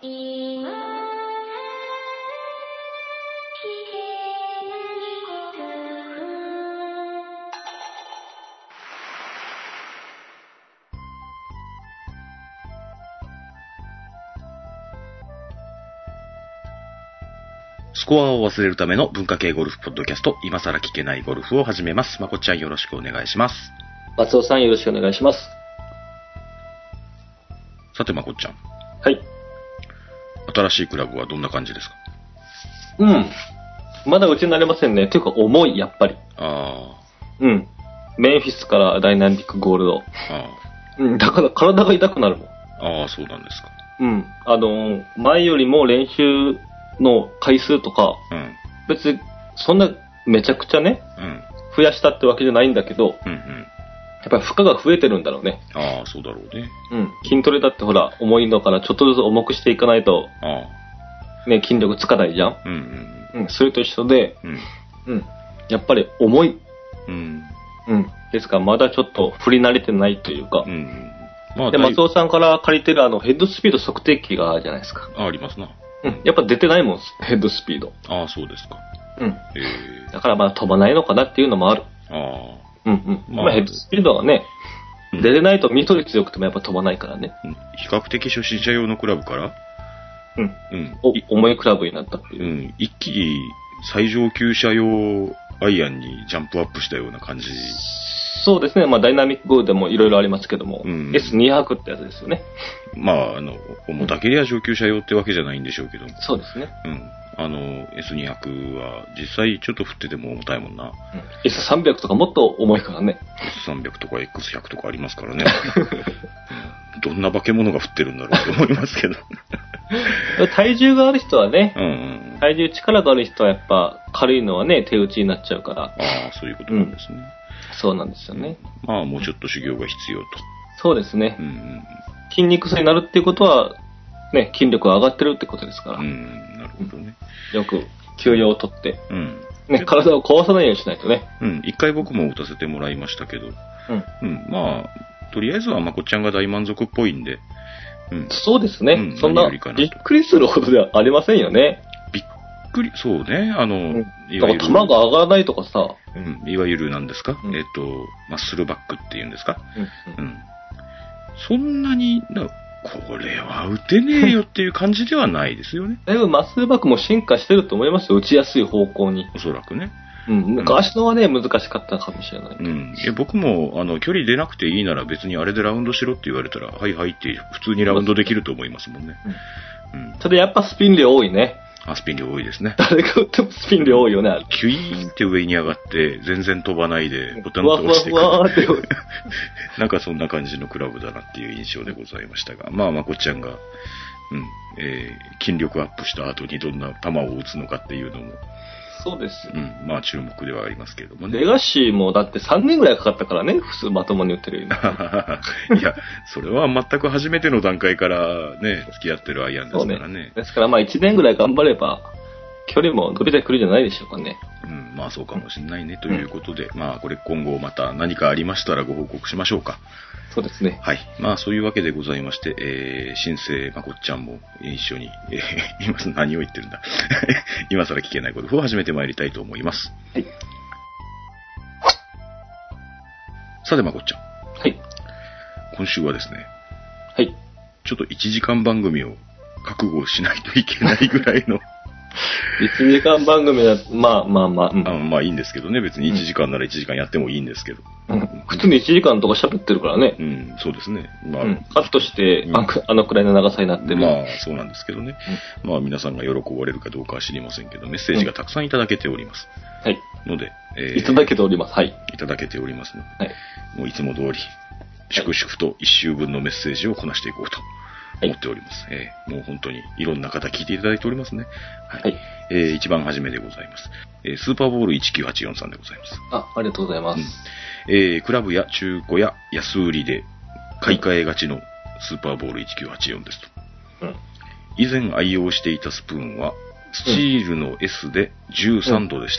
スコアを忘れるための文化系ゴルフポッドキャスト、今更聞けないゴルフを始めます。まこっちゃんよろしくお願いします。松尾さんよろしくお願いします。さてまこっちゃん、はい。新しいクラブはどんな感じですか？うん。まだうちになれませんね。ていうか重い、やっぱり。あうん。メンフィスからダイナミックゴールド。あ、あうん。だから体が痛くなるもん。あ、ああ、そうなんですか。うん。あのー、前よりも練習の回数とか、うん、別にそんなめちゃくちゃね、うん、増やしたってわけじゃないんだけど、うん、うん。やっぱり負荷が増えてるんだろうね。ああ、そうだろうね。うん。筋トレだってほら、重いのからちょっとずつ重くしていかないと、ああ、ね、筋力つかないじゃん。うん、うん、うん。それと一緒で、うん、うん。やっぱり重い。うん、うん。ですから、まだちょっと振り慣れてないというか。うん。まあ、で、松尾さんから借りてるあの、ヘッドスピード測定器があるじゃないですか。あありますな。うん。やっぱ出てないもん、ヘッドスピード。ああ、そうですか。うん。ええだからまだ飛ばないのかなっていうのもある。ああ、うんうん。まあまあ、ヘッドスピードがね、うん出れないとミート率良くてもやっぱ飛ばないからね。うん比較的初心者用のクラブから、うん。うん、重いクラブになったっていうう。ん、一気に最上級者用アイアンにジャンプアップしたような感じ。そうですね。まあ、ダイナミックゴールでもいろいろありますけども、うん S200 ってやつですよね。まあ、あの、重たけりゃ上級者用ってわけじゃないんでしょうけども。そうですね。うん。あの、S200 は実際ちょっと振ってても重たいもんな。うん、S300 とかもっと重いからね。S300 とか X100 とかありますからね。うんどんな化け物が振ってるんだろうと思いますけど。体重がある人はね、うんうん。体重力がある人はやっぱ軽いのはね、手打ちになっちゃうから。ああ、そういうことなんですね。そうなんですよね。まあ、もうちょっと修行が必要と。そうですねう。ん筋肉痛になるっていうことは、ね、筋力が上がってるってことですから。うん。うん、なるほどね。よく休養をとって、うん。ね、体を壊さないようにしないとね。うん。一回僕も打たせてもらいましたけど。うん。うん。まあ、とりあえずはまこっちゃんが大満足っぽいんで。うん。そうですね。うんそんなびっくりするほどではありませんよね。びっくり、そうね。あの、うんいわゆる球が上がらないとかさ。うん。いわゆる何ですか、うんえっ、と、マッスルバックっていうんですか？うんうん。そんなに、なこれは打てねえよっていう感じではないですよね。だいぶマッスルバックも進化してると思いますよ。打ちやすい方向に。おそらくね。うん。昔のはね、難しかったかもしれない。うん。いや、僕も、あの、距離出なくていいなら別にあれでラウンドしろって言われたら、はいはいって普通にラウンドできると思いますもんね。うん。ただやっぱスピン量多いね。あ、スピン量多いですね。誰が打ってもスピン量多いよね。キュイーンって上に上がって、全然飛ばないで、ボタンふわふわふと落ちてくる。わーって。なんかそんな感じのクラブだなっていう印象でございましたが、まあまこっちゃんが、うん、えー、筋力アップした後にどんな球を打つのかっていうのも、そうですよう。ん、まあ注目ではありますけれどもね。レガシーもだって3年ぐらいかかったからね、普通まともに打ってる。いや、それは全く初めての段階からね、付き合ってるアイアンですからね。ですからまあ1年ぐらい頑張れば、距離も伸びてくるんじゃないでしょうかね。うん、まあそうかもしれないね、ということで、まあこれ今後また何かありましたらご報告しましょうか。そうですね。はい。まあそういうわけでございまして、えー、新生まこっちゃんも一緒に、えー、今何を言ってるんだ。今更聞けないゴルフを始めてまいりたいと思います。はい。さてまこっちゃん、はい。今週はですね、はい。ちょっと1時間番組を覚悟しないといけないぐらいの、1時間番組だ、まあまあまあ、うんあまあいいんですけどね、別に1時間なら1時間やってもいいんですけど。うん普通に1時間とか喋ってるからねう。ん、そうですね。まあ、うんカットして、うんあのくらいの長さになってる。まあ、そうなんですけどね。まあ、皆さんが喜ばれるかどうかは知りませんけど、メッセージがたくさんいただけております。はい。ので、えいただけております。はい。いただけておりますので、はい。もういつも通り、粛々と一週分のメッセージをこなしていこうと思っております。えーもう本当にいろんな方聞いていただいておりますね。はい。はいえー一番初めでございます。えースーパーボール1984さんでございます。あ、ありがとうございます。えークラブや中古や安売りで買い替えがちのスーパーボール1984ですと。うん。以前愛用していたスプーンは、スチールの S で13度でし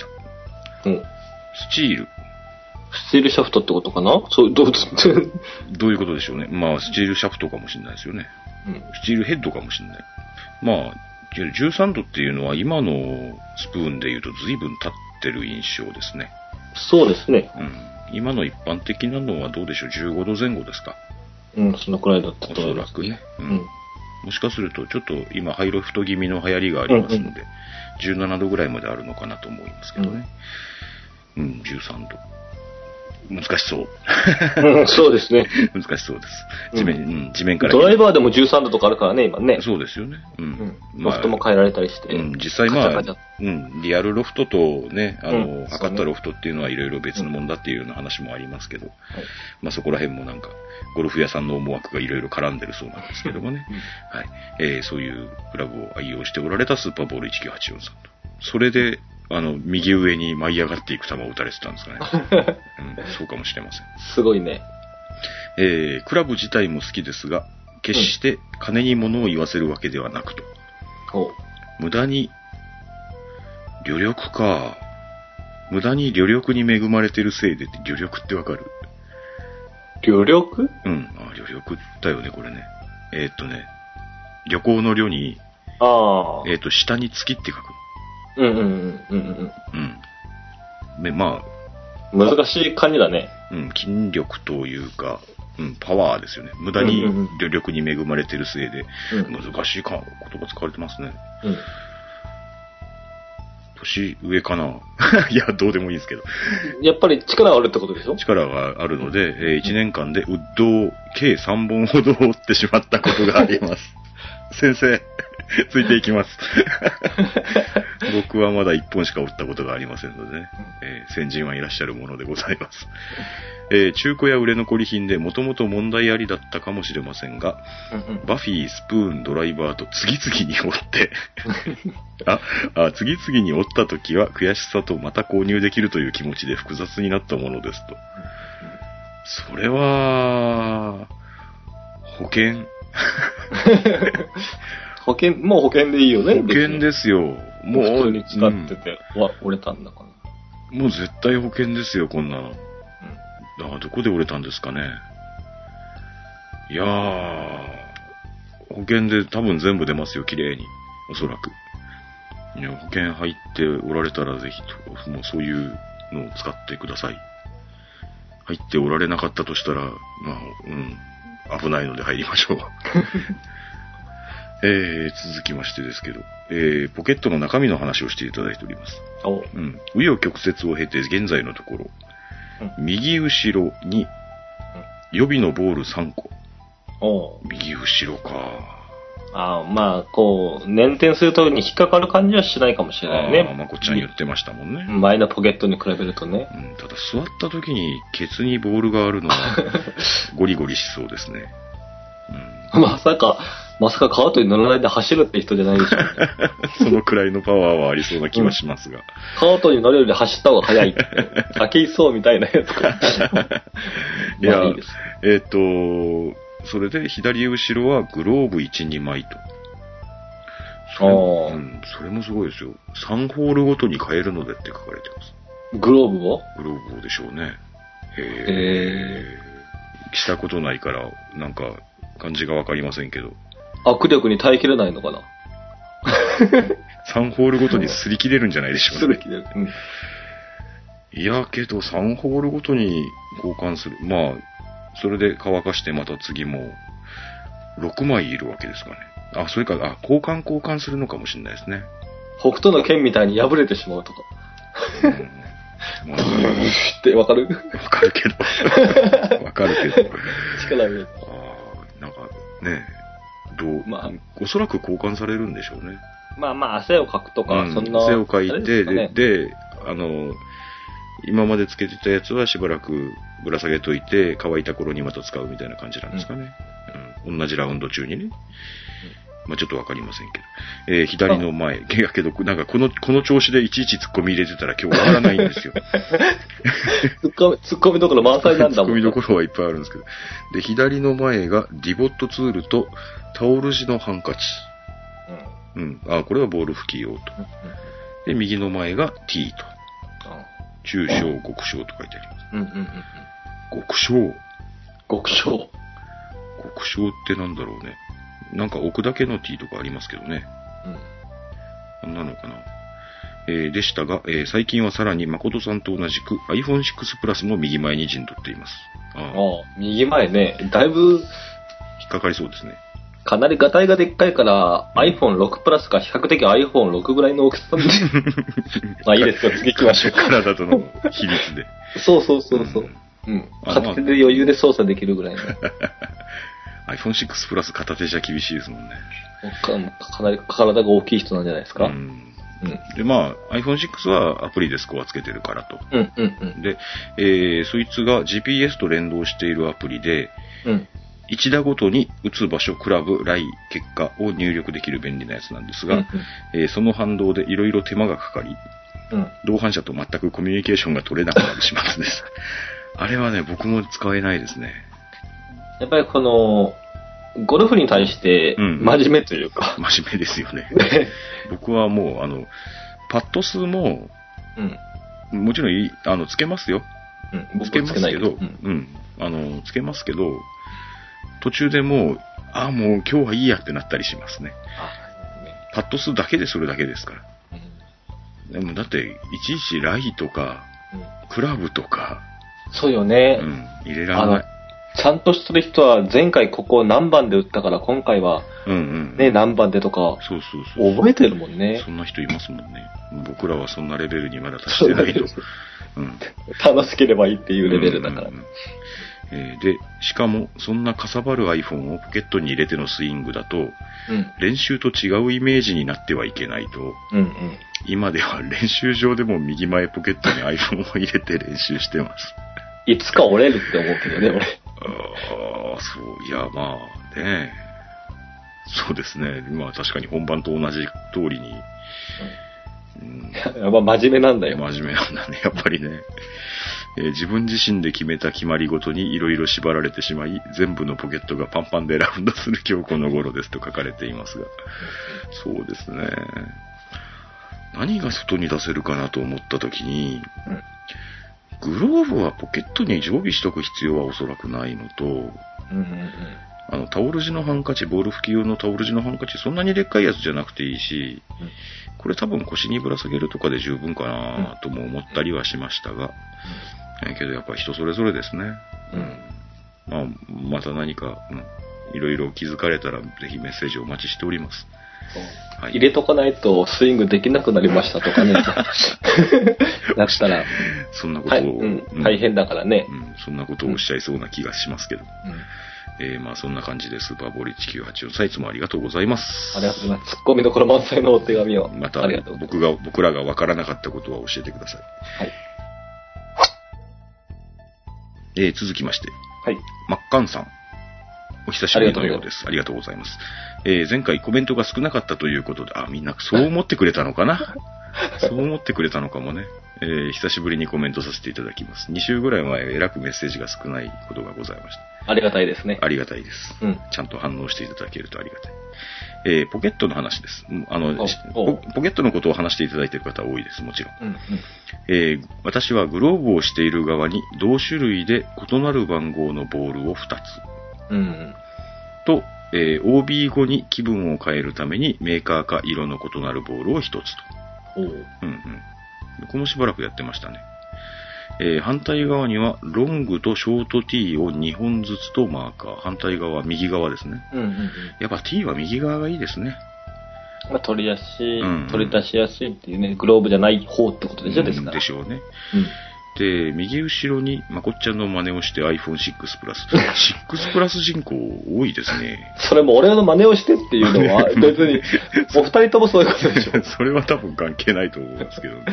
た。うん。スチール。スチールシャフトってことかな？そう、どう。どういうことでしょうね。まあ、スチールシャフトかもしれないですよね。うん。スチールヘッドかもしれない。まあ、13度っていうのは今のスプーンで言うと随分経ってる印象ですね。そうですね。うん。今の一般的なのはどうでしょう ?15 度前後ですか？うん、そのくらいだったおと思います。そらくね。ううんん。もしかすると、ちょっと今、ハイロフト気味の流行りがありますので、17度ぐらいまであるのかなと思いますけどね。うん、13度。難しそう。うん、そうですね。難しそうです。地面、うん、地面から。ドライバーでも13度とかあるからね、今ね。そうですよね。ううんん。。ロフトも変えられたりして。うん、実際まあうん、リアルロフトとね、あの、うん測ったロフトっていうのはいろいろ別のもんだっていうような話もありますけど、はいまあそこら辺もなんか、ゴルフ屋さんの思惑がいろいろ絡んでるそうなんですけどもね、はい。えーそういうクラブを愛用しておられたスーパーボール1984さんと。それで、あの、右上に舞い上がっていく球を打たれてたんですかね。うん、そうかもしれません。すごいね。えークラブ自体も好きですが、決して金に物を言わせるわけではなくと。ほ無駄に、旅力か。無駄に旅力に恵まれてるせいで旅力ってわかる？う。旅力？うん。あ、旅力だよね、これね。えーっとね、旅行の旅に、ああ。えーっと、下に月って書く。うんうんうんうんうんうん。で、まうん。難しい感じだね。あ、うん、筋力というか、うん、パワーですよね。無駄にうんうんうん旅力に恵まれてるせいで、うん。難しいか言葉使われてますね。うん。年上かな いや、どうでもいいですけど。やっぱり力があるってことでしょ？力があるので、え1年間でウッドを計3本ほど折ってしまったことがあります。先生、ついていきます。僕はまだ1本しか折ったことがありませんのでね、えー先人はいらっしゃるものでございます。えー中古や売れ残り品でもともと問題ありだったかもしれませんが。バフィー、スプーン、ドライバーと次々に折って ああ、次々に折った時は悔しさとまた購入できるという気持ちで複雑になったものですと。それは、保険。保険、もう保険でいいよね。保険ですよ。もう、普通に使うってて、わ、折れたんだから。んもう絶対保険ですよ、こんなの。だからどこで折れたんですかね。いやー、保険で多分全部出ますよ、綺麗に。おそらく。いや、保険入っておられたらぜひと、もうそういうのを使ってください。入っておられなかったとしたら、まあ、うん、危ないので入りましょう。えー、続きましてですけど、えー、ポケットの中身の話をしていただいております。おうん。紆余曲折を経て現在のところ、うん右後ろに予備のボール3個。お右後ろか。ああ、まあ、こう、捻転するときに引っかかる感じはしないかもしれないあーね。まこちゃん言ってましたもんね。前のポケットに比べるとね。うん、ただ座った時にケツにボールがあるのはゴリゴリしそうですね。まさか、まさかカートに乗らないで走るって人じゃないでしょ。うん、そのくらいのパワーはありそうな気はしますが。カートに乗るより走った方が早いって。竹井壮みたいなやつか。いやまあいい。えっ、と、それで左後ろはグローブ1、2枚と。それ,、うん、それもすごいですよ。3ホールごとに変えるのでって書かれてます。グローブを？グローブでしょうね。へへえ。したことないから、なんか、感じがわかりませんけど。握力に耐えきれないのかな？3ホールごとに擦り切れるんじゃないでしょうか、すぐ切れる。うんいや、けど3ホールごとに交換する。まあ、それで乾かしてまた次も、6枚いるわけですかね。あ、それか、あ、交換交換するのかもしれないですね。北斗の剣みたいに破れてしまうとか。うん、まあ、ってわかる？わかるけど。わかるけど。力入れるあーなんかね、どう、まあおそらく交換されるんでしょうね。まあまあ、汗をかくとか、うんそんな。汗をかいて、でねで、あの、今までつけてたやつはしばらくぶら下げといて、乾いた頃にまた使うみたいな感じなんですかね。うん同じラウンド中にね。まあちょっとわかりませんけど。えー左の前。やけど、なんかこの、この調子でいちいち突っ込み入れてたら今日終わらないんですよ。ツッコミ、ツッコミどころ満載なんだ突っ込もん。みどころはいっぱいあるんですけど。で、左の前がディボットツールとタオル地のハンカチ。うん。うんうん。あ、これはボール拭き用と。で、右の前が T と。中小極小と書いてあります。うんうんうんうん。極小極小。極小ってなんだろうね。なんか置くだけの T とかありますけどね。うん。なんなのかな。えーでしたが、えー最近はさらに誠さんと同じく iPhone 6 Plus も右前に陣取っています。ああ、右前ね、だいぶ、引っかかりそうですね。かなりガタイがでっかいから、iPhone6 プラスか比較的 iPhone6 ぐらいの大きさで。まあいいですよ、次行きましょうか。体との比率で。そうそうそうそう。うん。あ片手で余裕で操作できるぐらいの。iPhone 6 Plus 片手じゃ厳しいですもんね。かかなり体が大きい人なんじゃないですか？うん。うん。で、まあ、iPhone 6はアプリでスコアつけてるからと。うん、うん、うん。で、えー、そいつが GPS と連動しているアプリで、うん。一打ごとに打つ場所、クラブ、ライ、結果を入力できる便利なやつなんですが、うんえーその反動でいろいろ手間がかかり、うん。同伴者と全くコミュニケーションが取れなくなる始末です。あれはね、僕も使えないですね。やっぱりこの、ゴルフに対してうん真面目というか、真面目ですよね。僕はもう、あの、パッド数も、うん。もちろんあの、つけますよ。うん。つけますけど、ううんん。あの、つけますけど、途中でもう、ああ、もう今日はいいやってなったりしますね。パッド数だけでそれだけですから。うんでもだって、いちいちライとか、うんクラブとか、そうようね。ん、入れられない。ちゃんとしてる人は前回ここ何番で打ったから今回はうんうん。ね、何番でとかそうそうそう。覚えてるもんねそ。んな人いますもんね。僕らはそんなレベルにまだ達してないと。うん。楽しければいいっていうレベルだからうん。うんうんえーで、しかも、そんなかさばる iPhone をポケットに入れてのスイングだと、うん。練習と違うイメージになってはいけないと、うんうん。今では練習場でも右前ポケットに iPhone を入れて練習してます。いつか折れるって思うけどね、俺。ああ、そう、いや、まあね。そうですね。まあ確かに本番と同じ通りに、うん、やっぱ真面目なんだよ。真面目なんだね、やっぱりね。えー自分自身で決めた決まりごとにいろいろ縛られてしまい、全部のポケットがパンパンでラウンドする今日この頃ですと書かれていますが。そうですね。何が外に出せるかなと思った時に、グローブはポケットに常備しとく必要はおそらくないのと、うんうんうん。あの、タオル地のハンカチ、ボール拭き用のタオル地のハンカチ、そんなにでっかいやつじゃなくていいし、これ多分腰にぶら下げるとかで十分かなとも思ったりはしましたが、えーけどやっぱ人それぞれですね。うんまあ、また何か、うん、いろいろ気づかれたら、ぜひメッセージをお待ちしております。はい入れとかないとスイングできなくなりましたとかね。なったら、そんなことを、はい、うん、大変だからね。うん、そんなことをおっしゃいそうな気がしますけど。うんえーまあそんな感じでスーパーボール1984サイツもありがとうございます。ありがとうございます。ツッコミどころ満載のお手紙を。また僕が、僕らがわからなかったことは教えてください。はい。えー続きまして、はい。マッカンさん。お久しぶりのようです。ありがとうございます。えー前回コメントが少なかったということで、あ、みんなそう思ってくれたのかな？そう思ってくれたのかもね。えー久しぶりにコメントさせていただきます。2週ぐらい前、えらくメッセージが少ないことがございました。ありがたいですね。ありがたいです。うん。ちゃんと反応していただけるとありがたい。えーポケットの話です。うんあのポ、ポケットのことを話していただいている方多いです、もちろん。うん。うん。えー私はグローブをしている側に同種類で異なる番号のボールを2つうん。と、えー OB 後に気分を変えるためにメーカーか色の異なるボールを1つと。おう。うんうん。このしばらくやってましたね。えー反対側にはロングとショート T を2本ずつとマーカー。反対側、右側ですね。うんうんうん。やっぱ T は右側がいいですね。まあ、取りやすい、うん取り出しやすいっていうね、グローブじゃない方ってことでしょ、ですから。でしょうね。うん。で、右後ろにまこっちゃんの真似をして iPhone6 プラス。6プラス人口多いですね。それも俺の真似をしてっていうのは、別に、お二人ともそういうことでしょ。それは多分関係ないと思いますけどね。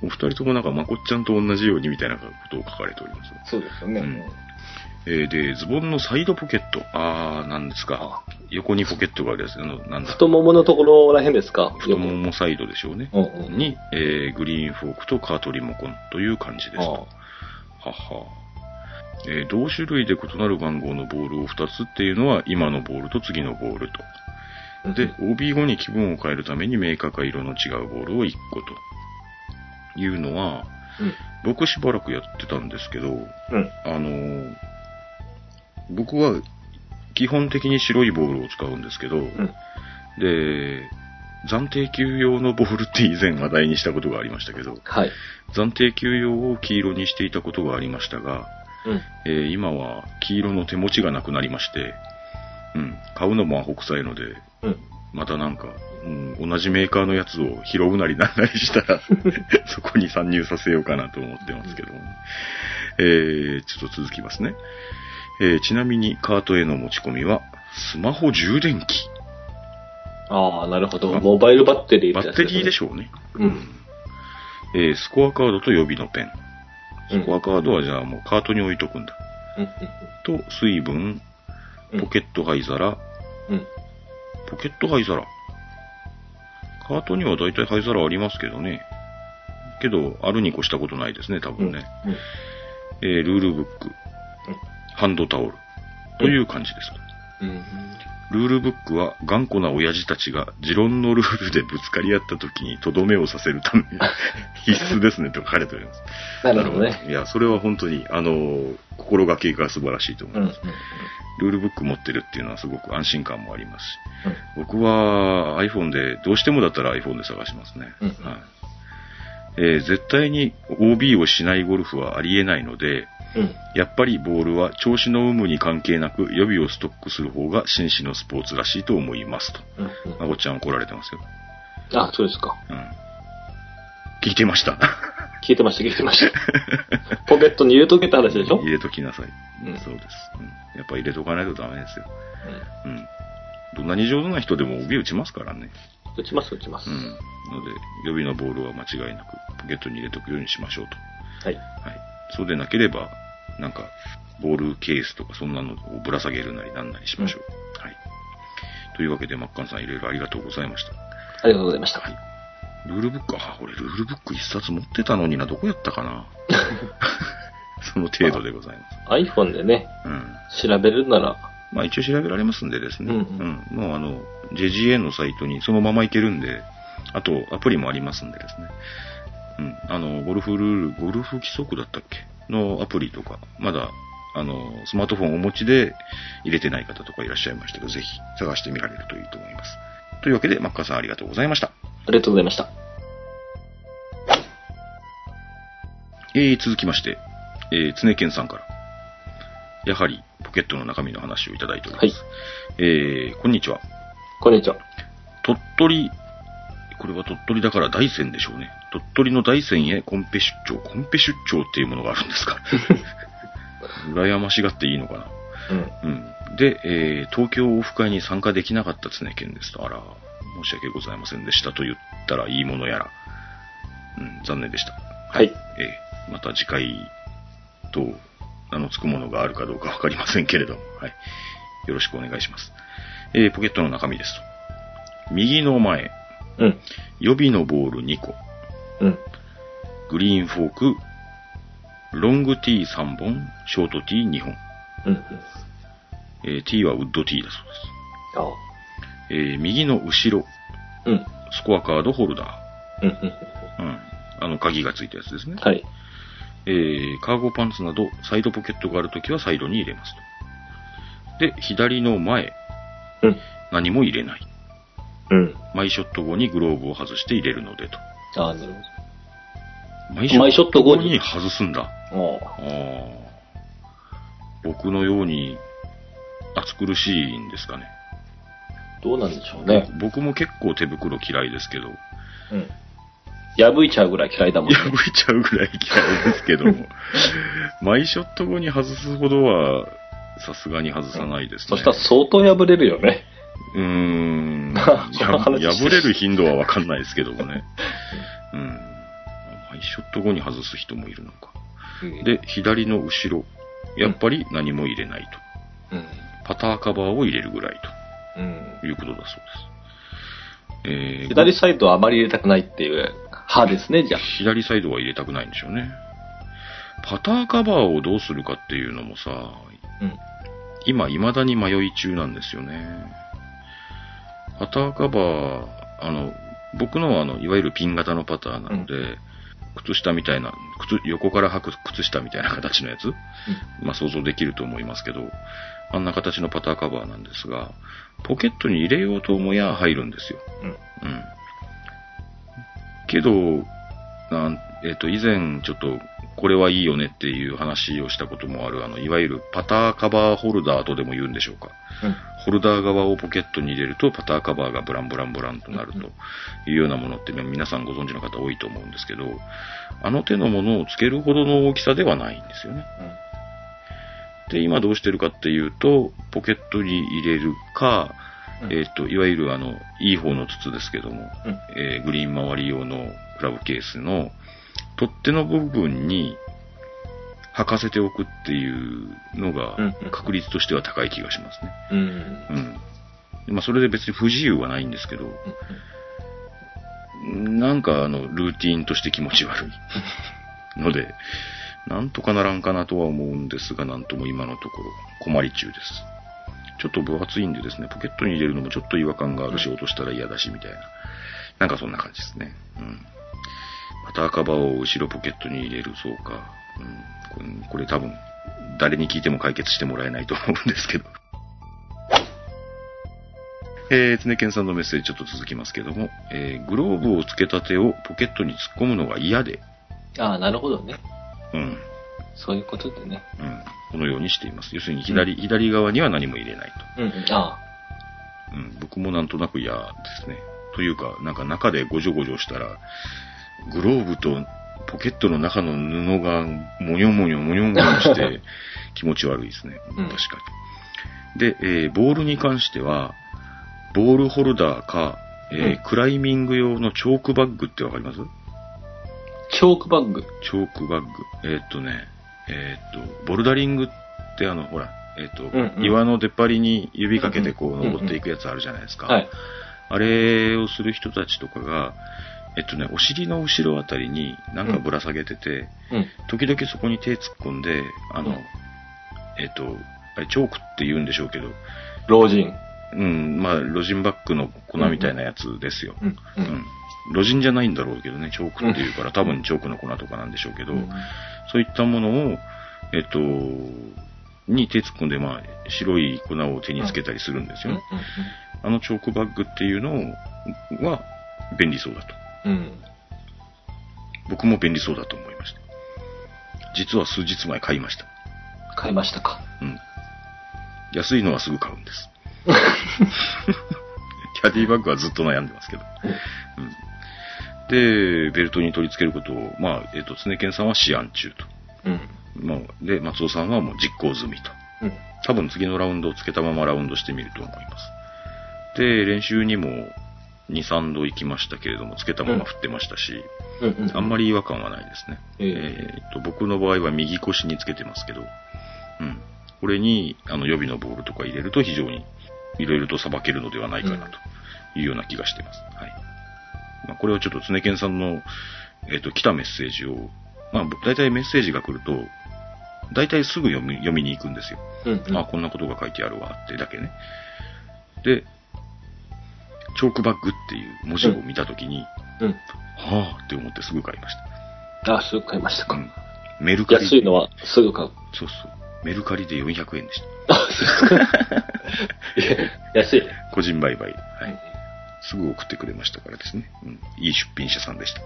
お二人ともなんかまこっちゃんと同じようにみたいなことを書かれております。そうですよね。うんえーで、ズボンのサイドポケット。あー、なんですか。横にポケットがあるやつ。なんだ。太もものところらへんですか？太ももサイドでしょうね。うんうんに、えーグリーンフォークとカートリモコンという感じです。あはは。えー同種類で異なる番号のボールを2つっていうのは今のボールと次のボールと。あで、OB 後に気分を変えるためにメーカーか色の違うボールを1個と。いうのは、僕しばらくやってたんですけど、うん。うん。あのー僕は基本的に白いボールを使うんですけど、うん。で、暫定球用のボールって以前話題にしたことがありましたけど、はい。暫定球用を黄色にしていたことがありましたが、うん。えー今は黄色の手持ちがなくなりまして、うん、買うのもアホ臭いので、うん。またなんか、うん、同じメーカーのやつを拾うなりなんなりしたら、そこに参入させようかなと思ってますけども、えー、ちょっと続きますね。えーちなみにカートへの持ち込みは、スマホ充電器。ああ、なるほど。あモバイルバッテリーバッテリーでししょうね。うん。えースコアカードと予備のペン。うんスコアカードはじゃあもうカートに置いとくんだ。うん。と、水分、うん。ポケット灰皿、うん。ポケット灰皿。カートには大体灰皿ありますけどね。けど、あるに越したことないですね、多うん。分ね。えールールブック、ハンドタオル、という感じです。うん。ルールブックは頑固な親父たちが持論のルールでぶつかり合った時にとどめをさせるために 必須ですねと書かれております。なるほどね。いや、それは本当に、あの、心がけが素晴らしいと思うん。うんいます。。ルールブック持ってるっていうのはすごく安心感もありますし。僕は iPhone で、どうしてもだったら iPhone で探しますね。うんはいえー絶対に OB をしないゴルフはありえないので、うん。やっぱりボールは調子の有無に関係なく予備をストックする方が紳士のスポーツらしいと思いますと。うん。まこっちゃん怒られてますよ。あ、そうですか。うん。聞いてました。聞いてました、聞いてました。ポケットに入れとけって話でしょ？入れときなさい。うんそうです、うん。やっぱ入れとかないとダメですよ。うん。どんなに上手な人でも帯打ちますからね。打ちます、打ちますう。ん。ので、予備のボールは間違いなくポケットに入れとくようにしましょうと。はい。はい。そうでなければ、なんか、ボールケースとかそんなのをぶら下げるなりなんなりしましょう。はい。というわけで、マッカンさんいろいろありがとうございました。ありがとうございました。はい。ルールブック、あ、俺ルールブック一冊持ってたのにな、どこやったかな。その程度でございます。iPhone でね、うん。調べるなら、まあ一応調べられますんでですね。うんうん。もうあの、JGA のサイトにそのままいけるんで、あとアプリもありますんでですね。うん。あの、ゴルフルール、ゴルフ規則だったっけ？のアプリとか、まだ、あの、スマートフォンをお持ちで入れてない方とかいらっしゃいましたけど、ぜひ探してみられるといいと思います。というわけで、マッカーさんありがとうございました。ありがとうございました。えー、続きまして、えー、常健さんから、やはりポケットの中身の話をいただいております。はいえー、こんにちは。こんにちは。鳥取、これは鳥取だから大山でしょうね。鳥取の大山へコンペ出張。コンペ出張っていうものがあるんですか 羨ましがっていいのかな。うん。うん。で、えー東京オフ会に参加できなかった常健ですと。あら、申し訳ございませんでしたと言ったらいいものやら。うん、残念でした。はい。えーまた次回と名の付くものがあるかどうかわかりませんけれども、はい。よろしくお願いします。えーポケットの中身ですと。右の前、うん。予備のボール2個、うん。グリーンフォーク、ロングティー3本、ショートティー2本。うん。うん。えーティーはウッドティーだそうあです。えー右の後ろ、うん。スコアカードホルダうん。うん。ー。うん。あの、鍵がついたやつですね。はい。えーカーゴパンツなどサイドポケットがあるときはサイドに入れますと。で、左の前、うん。何も入れない。うん。マイショット後にグローブを外して入れるのでと。ああ、なるマイマイショット後に？外すんだ。ほど。ああー僕のように暑苦しいんですかね。あ。どうなんでしょうね。僕も結構手袋嫌いですけど、うん。破いちゃうぐらい嫌いだもんね。破いちゃうぐらい嫌いですけども、マイショット後に外すほどは、さすがに外さないですね。そしたら相当破れるよね。うーん。破れる頻度はわかんないですけどもね。うん。マイショット後に外す人もいるのか。で、左の後ろ。やっぱり何も入れないと。うん。パターカバーを入れるぐらいうん。ということだそうです。えー左サイドはあまり入れたくないっていう派ですね、じゃあ。左サイドは入れたくないんでしょうね。パターカバーをどうするかっていうのもさ、うん。今未だに迷い中なんですよね。パターカバー、あの、僕のはあの、いわゆるピン型のパターなので、靴下みたいな、靴、横から履く靴下みたいな形のやつ、まあ想像できると思いますけど、あんな形のパターカバーなんですが、ポケットに入れようと思や入るんですよ。うん。うん。けど、なんえっ、と、以前ちょっと、これはいいよねっていう話をしたこともある、あの、いわゆるパターカバーホルダーとでも言うんでしょうか。うん。ホルダー側をポケットに入れると、パターカバーがブランブランブランとなるというようなものってね皆さんご存知の方多いと思うんですけど、あの手のものをつけるほどの大きさではないんですよね。で、今どうしてるかっていうと、ポケットに入れるか、うんえっ、と、いわゆるあの、いい方の筒ですけども、うん。えーグリーン周り用のクラブケースの取っ手の部分に履かせておくっていうのが確率としては高い気がしますね。うん。うん。まあ、それで別に不自由はないんですけど、なんかあの、ルーティーンとして気持ち悪い。ので、なんとかならんかなとは思うんですが、なんとも今のところ困り中です。ちょっと分厚いんでですね、ポケットに入れるのもちょっと違和感があるし、落としたら嫌だし、みたいな。なんかそんな感じですね。うん。パターカバーを後ろポケットに入れる、そうか。うん。これ多分、誰に聞いても解決してもらえないと思うんですけど。えー、常健さんのメッセージちょっと続きますけども、えー、グローブをつけた手をポケットに突っ込むのが嫌で、ああ、なるほどね。うん、そういうことでね。うん、このようにしています。要するに左、左側には何も入れないうんうん。あと。うん、僕もなんとなく嫌ですね。というか、なんか中でごじょごじょしたら、グローブとポケットの中の布がもにょもにょもにょもにょして 気持ち悪いですね。うん確かに。で、えーボールに関しては、ボールホルダーか、えーうんクライミング用のチョークバッグってわかります？あ。チョークバッグ。チョークバッグ。えーっとね、えーっと、ボルダリングってあの、ほら、えーっと、うんうん岩の出っ張りに指かけてこう登っていくやつあるじゃないですか。はい。あれをする人たちとかが、えっとね、お尻の後ろあたりになんかぶら下げてて、うん。時々そこに手突っ込んで、あの、うんえっと、あれ、チョークって言うんでしょうけど、老人。うん、まあ、ロジンバッグの粉みたいなやつですよ。うん。ううんん。ロジンじゃないんだろうけどね、チョークっていうから、多分チョークの粉とかなんでしょうけど、うんそういったものを、えっと、に手突っ込んで、まあ、白い粉を手につけたりするんですよね。あのチョークバッグっていうのは、便利そうだと。うん。うん。僕も便利そうだと思いました。実は数日前買いました。買いましたか。うん。安いのはすぐ買うんです。キャディバッグはずっと悩んでますけど。うん。で、ベルトに取り付けることを、まあ、えっ、と、常健さんは試案中と。うん。まあ、で、松尾さんはもう実行済みと。うん。多分次のラウンドをつけたままラウンドしてみると思います。で、練習にも2、3度行きましたけれども、つけたまま振ってましたし、うん。うん。あんまり違和感はないですね。えええーと、僕の場合は右腰につけてますけど、うん。これに、あの、予備のボールとか入れると非常に、いろいろとさばけるのではないかなというような気がしてます。はい。まあ、これはちょっと常健さんの、えっ、と、来たメッセージを、まあ、大体メッセージが来ると、大体すぐ読み読みに行くんですよ。うん。うん。あ、こんなことが書いてあるわってだけね。で、チョークバッグっていう文字を見たときに、うん。はぁって思ってすぐ買いました。あ、すぐ買いましたか。うん。メルカリ。安いのはすぐ買う。そうそう。メルカリで400円でした。あ、いや安いね。個人売買で。はい。すぐ送ってくれましたからですね。うん。いい出品者さんでした。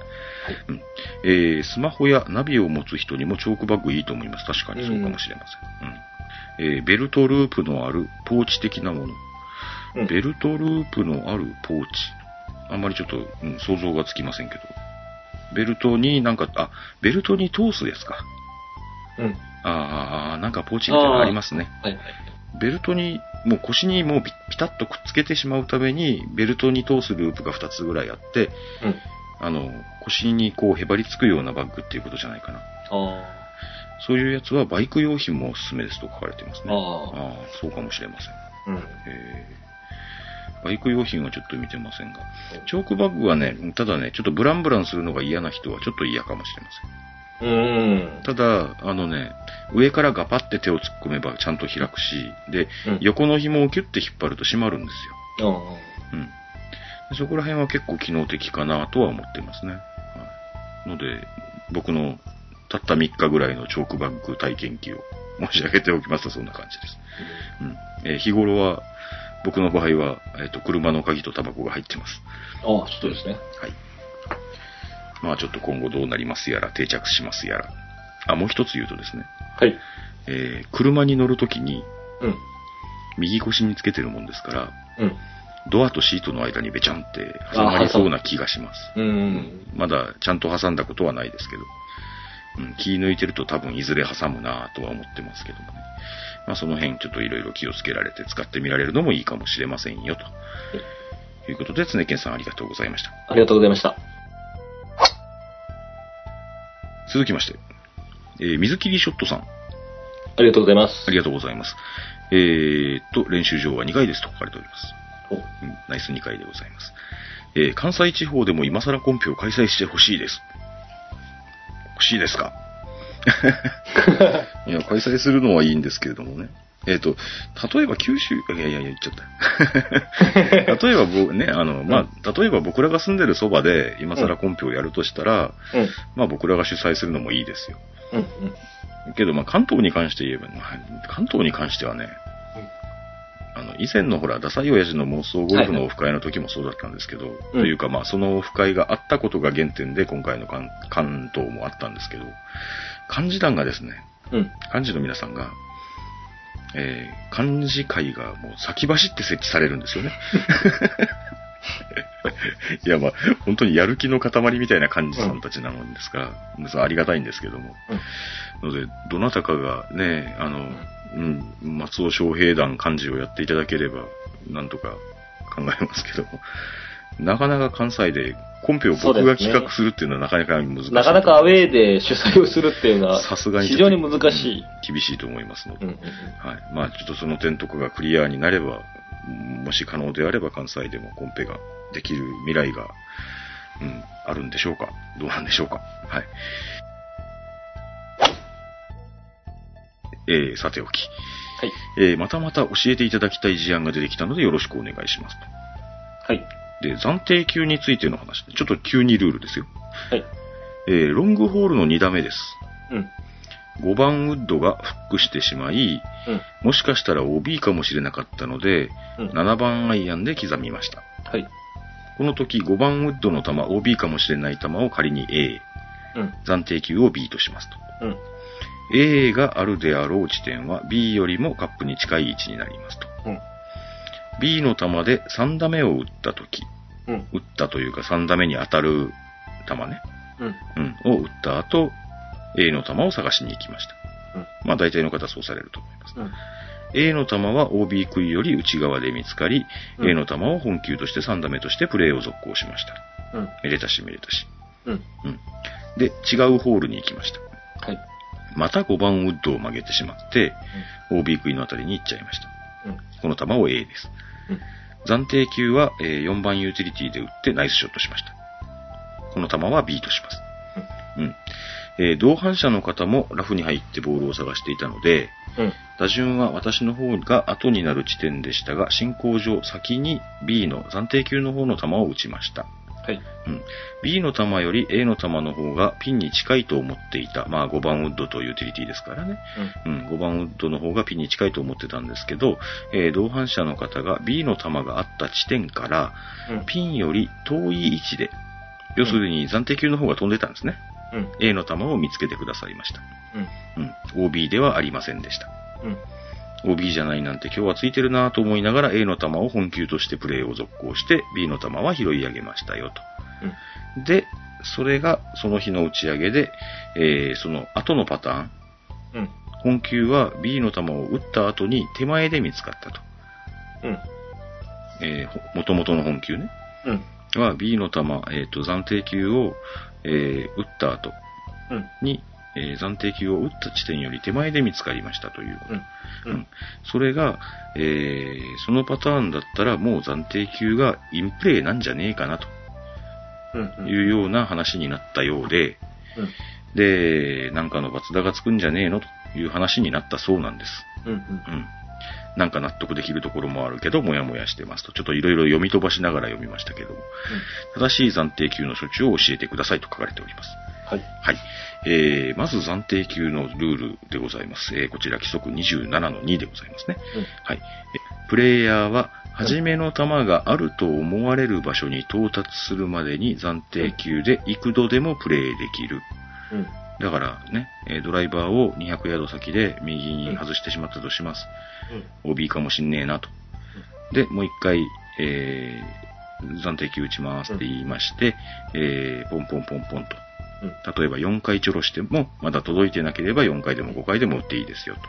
うん。えー、スマホやナビを持つ人にもチョークバッグいいと思います。確かにそうかもしれません。うん。えー、ベルトループのあるポーチ的なもの。うんベルトループのあるポーチ。あんまりちょっと、うん、想像がつきませんけど。ベルトになんか、あ、ベルトに通すですか。うん。ああ、なんかポーチみたいなのありますね。はいはい。ベルトに、もう腰にもうピピタッとくっつけてしまうために、ベルトに通すループが2つぐらいあって、うん。あの、腰にこうへばりつくようなバッグっていうことじゃないかな。あそういうやつはバイク用品もおすすめですと書かれてますね。あああ、そうかもしれません。あ。うん。えーバイク用品はちょっと見てませんが。チョークバッグはね、ただね、ちょっとブランブランするのが嫌な人はちょっと嫌かもしれません。うん。ただ、あのね、上からガパって手を突っ込めばちゃんと開くし、で、うん横の紐をキュッて引っ張ると閉まるんですよ。あうん。そこら辺は結構機能的かなとは思ってますね。はい、ので、僕のたった3日ぐらいのチョークバッグ体験記を申し上げておきますとそんな感じです。うん。えー日頃は、僕の場合は、えっ、と、車の鍵とタバコが入ってます。ああ、そうですね。はい。まあちょっと今後どうなりますやら、定着しますやら。あ、もう一つ言うとですね、はい。えー車に乗るときに、うん。右腰につけてるもんですから、うん。ドアとシートの間にべちゃんって挟まりそうな気がします。うん。まだちゃんと挟んだことはないですけど、うん、気抜いてると多分いずれ挟むなぁとは思ってますけどもね。まあその辺ちょっといろいろ気をつけられて使ってみられるのもいいかもしれませんよ、ということで、常健さんありがとうございました。ありがとうございました。続きまして、えー水切りショットさん、ありがとうございます。ありがとうございます。えーっと、練習場は2回ですと書かれております。おうんナイス2回でございます。えー関西地方でも今更コンペを開催してほしいです。欲しいですか？いや、開催するのはいいんですけれどもね。えっ、と、例えば九州、いやいやいや、言っちゃった。例えば僕ね、あの、まあ、例えば僕らが住んでるそばで今更コンペをやるとしたら、うん。まあ僕らが主催するのもいいですよ。うん。うん。けど、まあ関東に関して言えば、まあ関東に関してはね、あの、以前のほら、ダサい親父の妄想ゴルフのオフ会の時もそうだったんですけど、というかまあそのオフ会があったことが原点で今回の関関東もあったんですけど、幹事団がですね、うん。幹事の皆さんが、えー、幹事会がもう先走って設置されるんですよね。いや、まあ、本当にやる気の塊みたいな幹事さんたちなもんですから、それはありがたいんですけども。ので、どなたかがね、あの、うん、松尾翔平団幹事をやっていただければ、なんとか考えますけども、なかなか関西でコンペを僕が企画するっていうのはなかなか難しい。なかなかアウェーで主催をするっていうのは、さすがに非常に難しい。厳しいと思いますので、うんうんはい。まあ、ちょっとその点とかがクリアになれば、もし可能であれば関西でもコンペができる未来が、うん、あるんでしょうかどうなんでしょうかはい。えー、さておき。はい。えー、またまた教えていただきたい事案が出てきたのでよろしくお願いしますはい。と。で、暫定級についての話で、ちょっと急にルールですよ。はい。えー、ロングホールの2打目です。うん。5番ウッドがフックしてしまい、うん。もしかしたら OB かもしれなかったので、うん7番アイアンで刻みました。はい。この時5番ウッドの球、OB かもしれない球を仮に A、うん。暫定球を B としますと。うん。A があるであろう地点は B よりもカップに近い位置になりますと。うん。B の球で3打目を打った時、うん。打ったというか3打目に当たる球ね、うん。うん、を打った後、A の球を探しに行きました。うん。まあ大体の方はそうされると思います。うん。A の球は OB 杭より内側で見つかり、うん A の球を本球として3打目としてプレーを続行しました。うん。めでたしめでたし。うん。うん。で、違うホールに行きました。はい。また5番ウッドを曲げてしまって、OB 杭のあたりに行っちゃいました。うん。この球を A です。うん。暫定球は、えー4番ユーティリティで打ってナイスショットしました。この球は B とします。うん。えー同伴者の方もラフに入ってボールを探していたので、うん。打順は私の方が後になる地点でしたが、進行上先に B の暫定球の方の球を打ちました。はい。うん。B の球より A の球の方がピンに近いと思っていた。まあ5番ウッドとユーティリティですからね。うん、5番ウッドの方がピンに近いと思ってたんですけど、えー同伴者の方が B の球があった地点から、うん。うん。ピンより遠い位置で、要するに暫定球の方が飛んでたんですね。うん。A の球を見つけてくださいました。うん。うん。OB ではありませんでした。うん。OB じゃないなんて今日はついてるなぁと思いながら A の球を本球としてプレーを続行して B の球は拾い上げましたよと。で、それがその日の打ち上げで、えー、その後のパターン、うん。本球は B の球を打った後に手前で見つかったと。うん。え元々の本球ね。うん。は B の球、えっ、と、暫定球を、えー、打った後うん。に、えー暫定球を打った地点より手前で見つかりましたということ。うん。ううんん。それが、えー、そのパターンだったらもう暫定球がインプレーなんじゃねえかなとうん。いうような話になったようで、うん。で、なんかの罰打がつくんじゃねえのという話になったそうなんです。うん。うん。なんか納得できるところもあるけど、もやもやしてますと。ちょっといろいろ読み飛ばしながら読みましたけども、正しい暫定球の処置を教えてくださいと書かれております。はい。はい。えー、まず暫定級のルールでございます。えー、こちら規則27の2でございますね。うんはい。えプレイヤーは、初めの弾があると思われる場所に到達するまでに暫定級で幾度でもプレイできる。うん。だからね、えードライバーを200ヤード先で右に外してしまったとします。OB かもしんねえなと。で、もう一回、えー、暫定球打ちますって言いまして、えー、ポンポンポンポンと。うん。例えば4回ちょろしても、まだ届いてなければ4回でも5回でも打っていいですよと。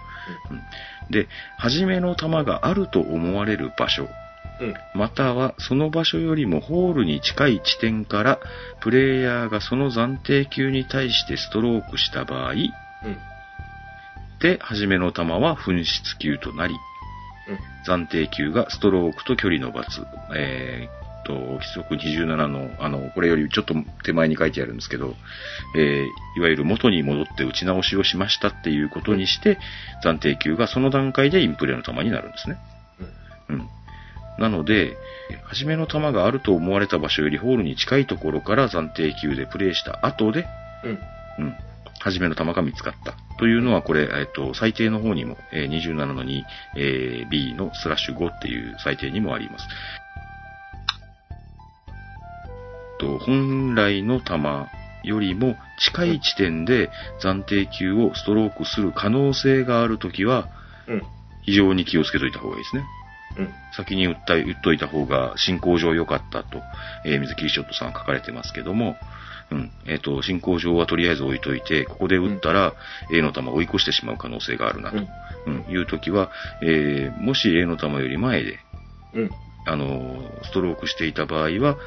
うんで、初めの球があると思われる場所、うん。またはその場所よりもホールに近い地点から、プレイヤーがその暫定球に対してストロークした場合、うん。で、初めの球は噴出球となり、暫定球がストロークと距離の罰。えーっと、規則27の、あの、これよりちょっと手前に書いてあるんですけど、えーいわゆる元に戻って打ち直しをしましたっていうことにして、暫定球がその段階でインプレーの球になるんですね。うん。なので、初めの球があると思われた場所よりホールに近いところから暫定球でプレーした後で、うん。うん。初めの球が見つかった。というのは、これ、えっと、最低の方にも、えー27の2、えー B のスラッシュ5っていう最低にもあります。と本来の球よりも近い地点で暫定球をストロークする可能性があるときは、うん。非常に気をつけといた方がいいですね。うん。先に打った、打っといた方が進行上良かったと、えー水切りショットさん書かれてますけども、うん。えっ、と、進行上はとりあえず置いといて、ここで打ったら A の球を追い越してしまう可能性があるなと、うん。うん、いうときは、えーもし A の球より前で、うん。あのーストロークしていた場合は、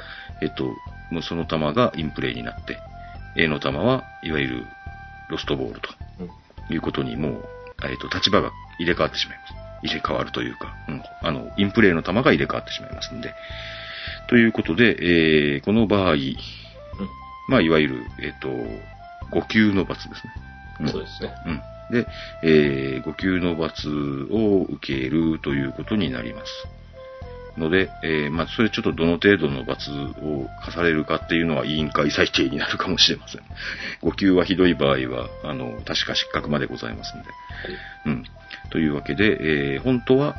えっと、その球がインプレーになって、A の球はいわゆるロストボールとうん。いうことにもう、えっと、立場が入れ替わってしまいます。入れ替わるというか、うん、あの、インプレーの球が入れ替わってしまいますんで。ということで、えー、この場合、まあ、いわゆる、えっと、5球の罰ですね。うん。そうですね。うん。で、えー、5級の罰を受けるということになります。ので、えー、まあ、それちょっとどの程度の罰を課されるかっていうのは委員会裁定になるかもしれません。5級はひどい場合は、あの、確か失格までございますんで。うん。というわけで、えー、本当は、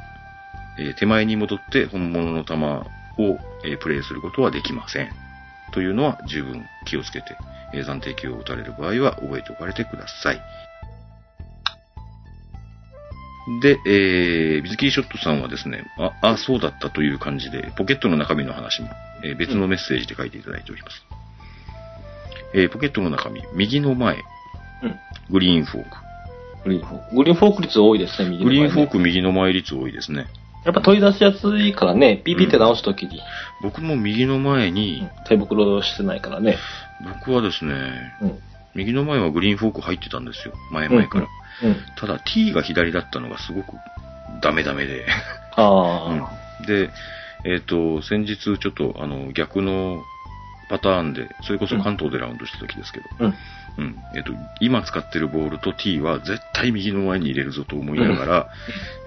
えー手前に戻って本物の球を、えープレイすることはできません。というのは十分気をつけて、えー暫定球を打たれる場合は覚えておかれてください。で、えー、ビズキーショットさんはですね、あ、あ、そうだったという感じで、ポケットの中身の話も、えー別のメッセージで書いていただいております。えーポケットの中身、右の前、うん。グリーンフォーク。グリーンフォーク。グリーンフォーク率多いですね、右の前ねグリーンフォーク右の前率多いですね。やっぱ取り出しやすいからね、ピッピって直すときに、僕も右の前に、手袋してないからね。僕はですね、うん。右の前はグリーンフォーク入ってたんですよ。前々から。うん。ただ T が左だったのがすごくダメダメで。ああ、で、えっ、と、先日ちょっとあの逆のパターンで、それこそ関東でラウンドした時ですけど、うん。うん。えっ、と、今使ってるボールと T は絶対右の前に入れるぞと思いながら、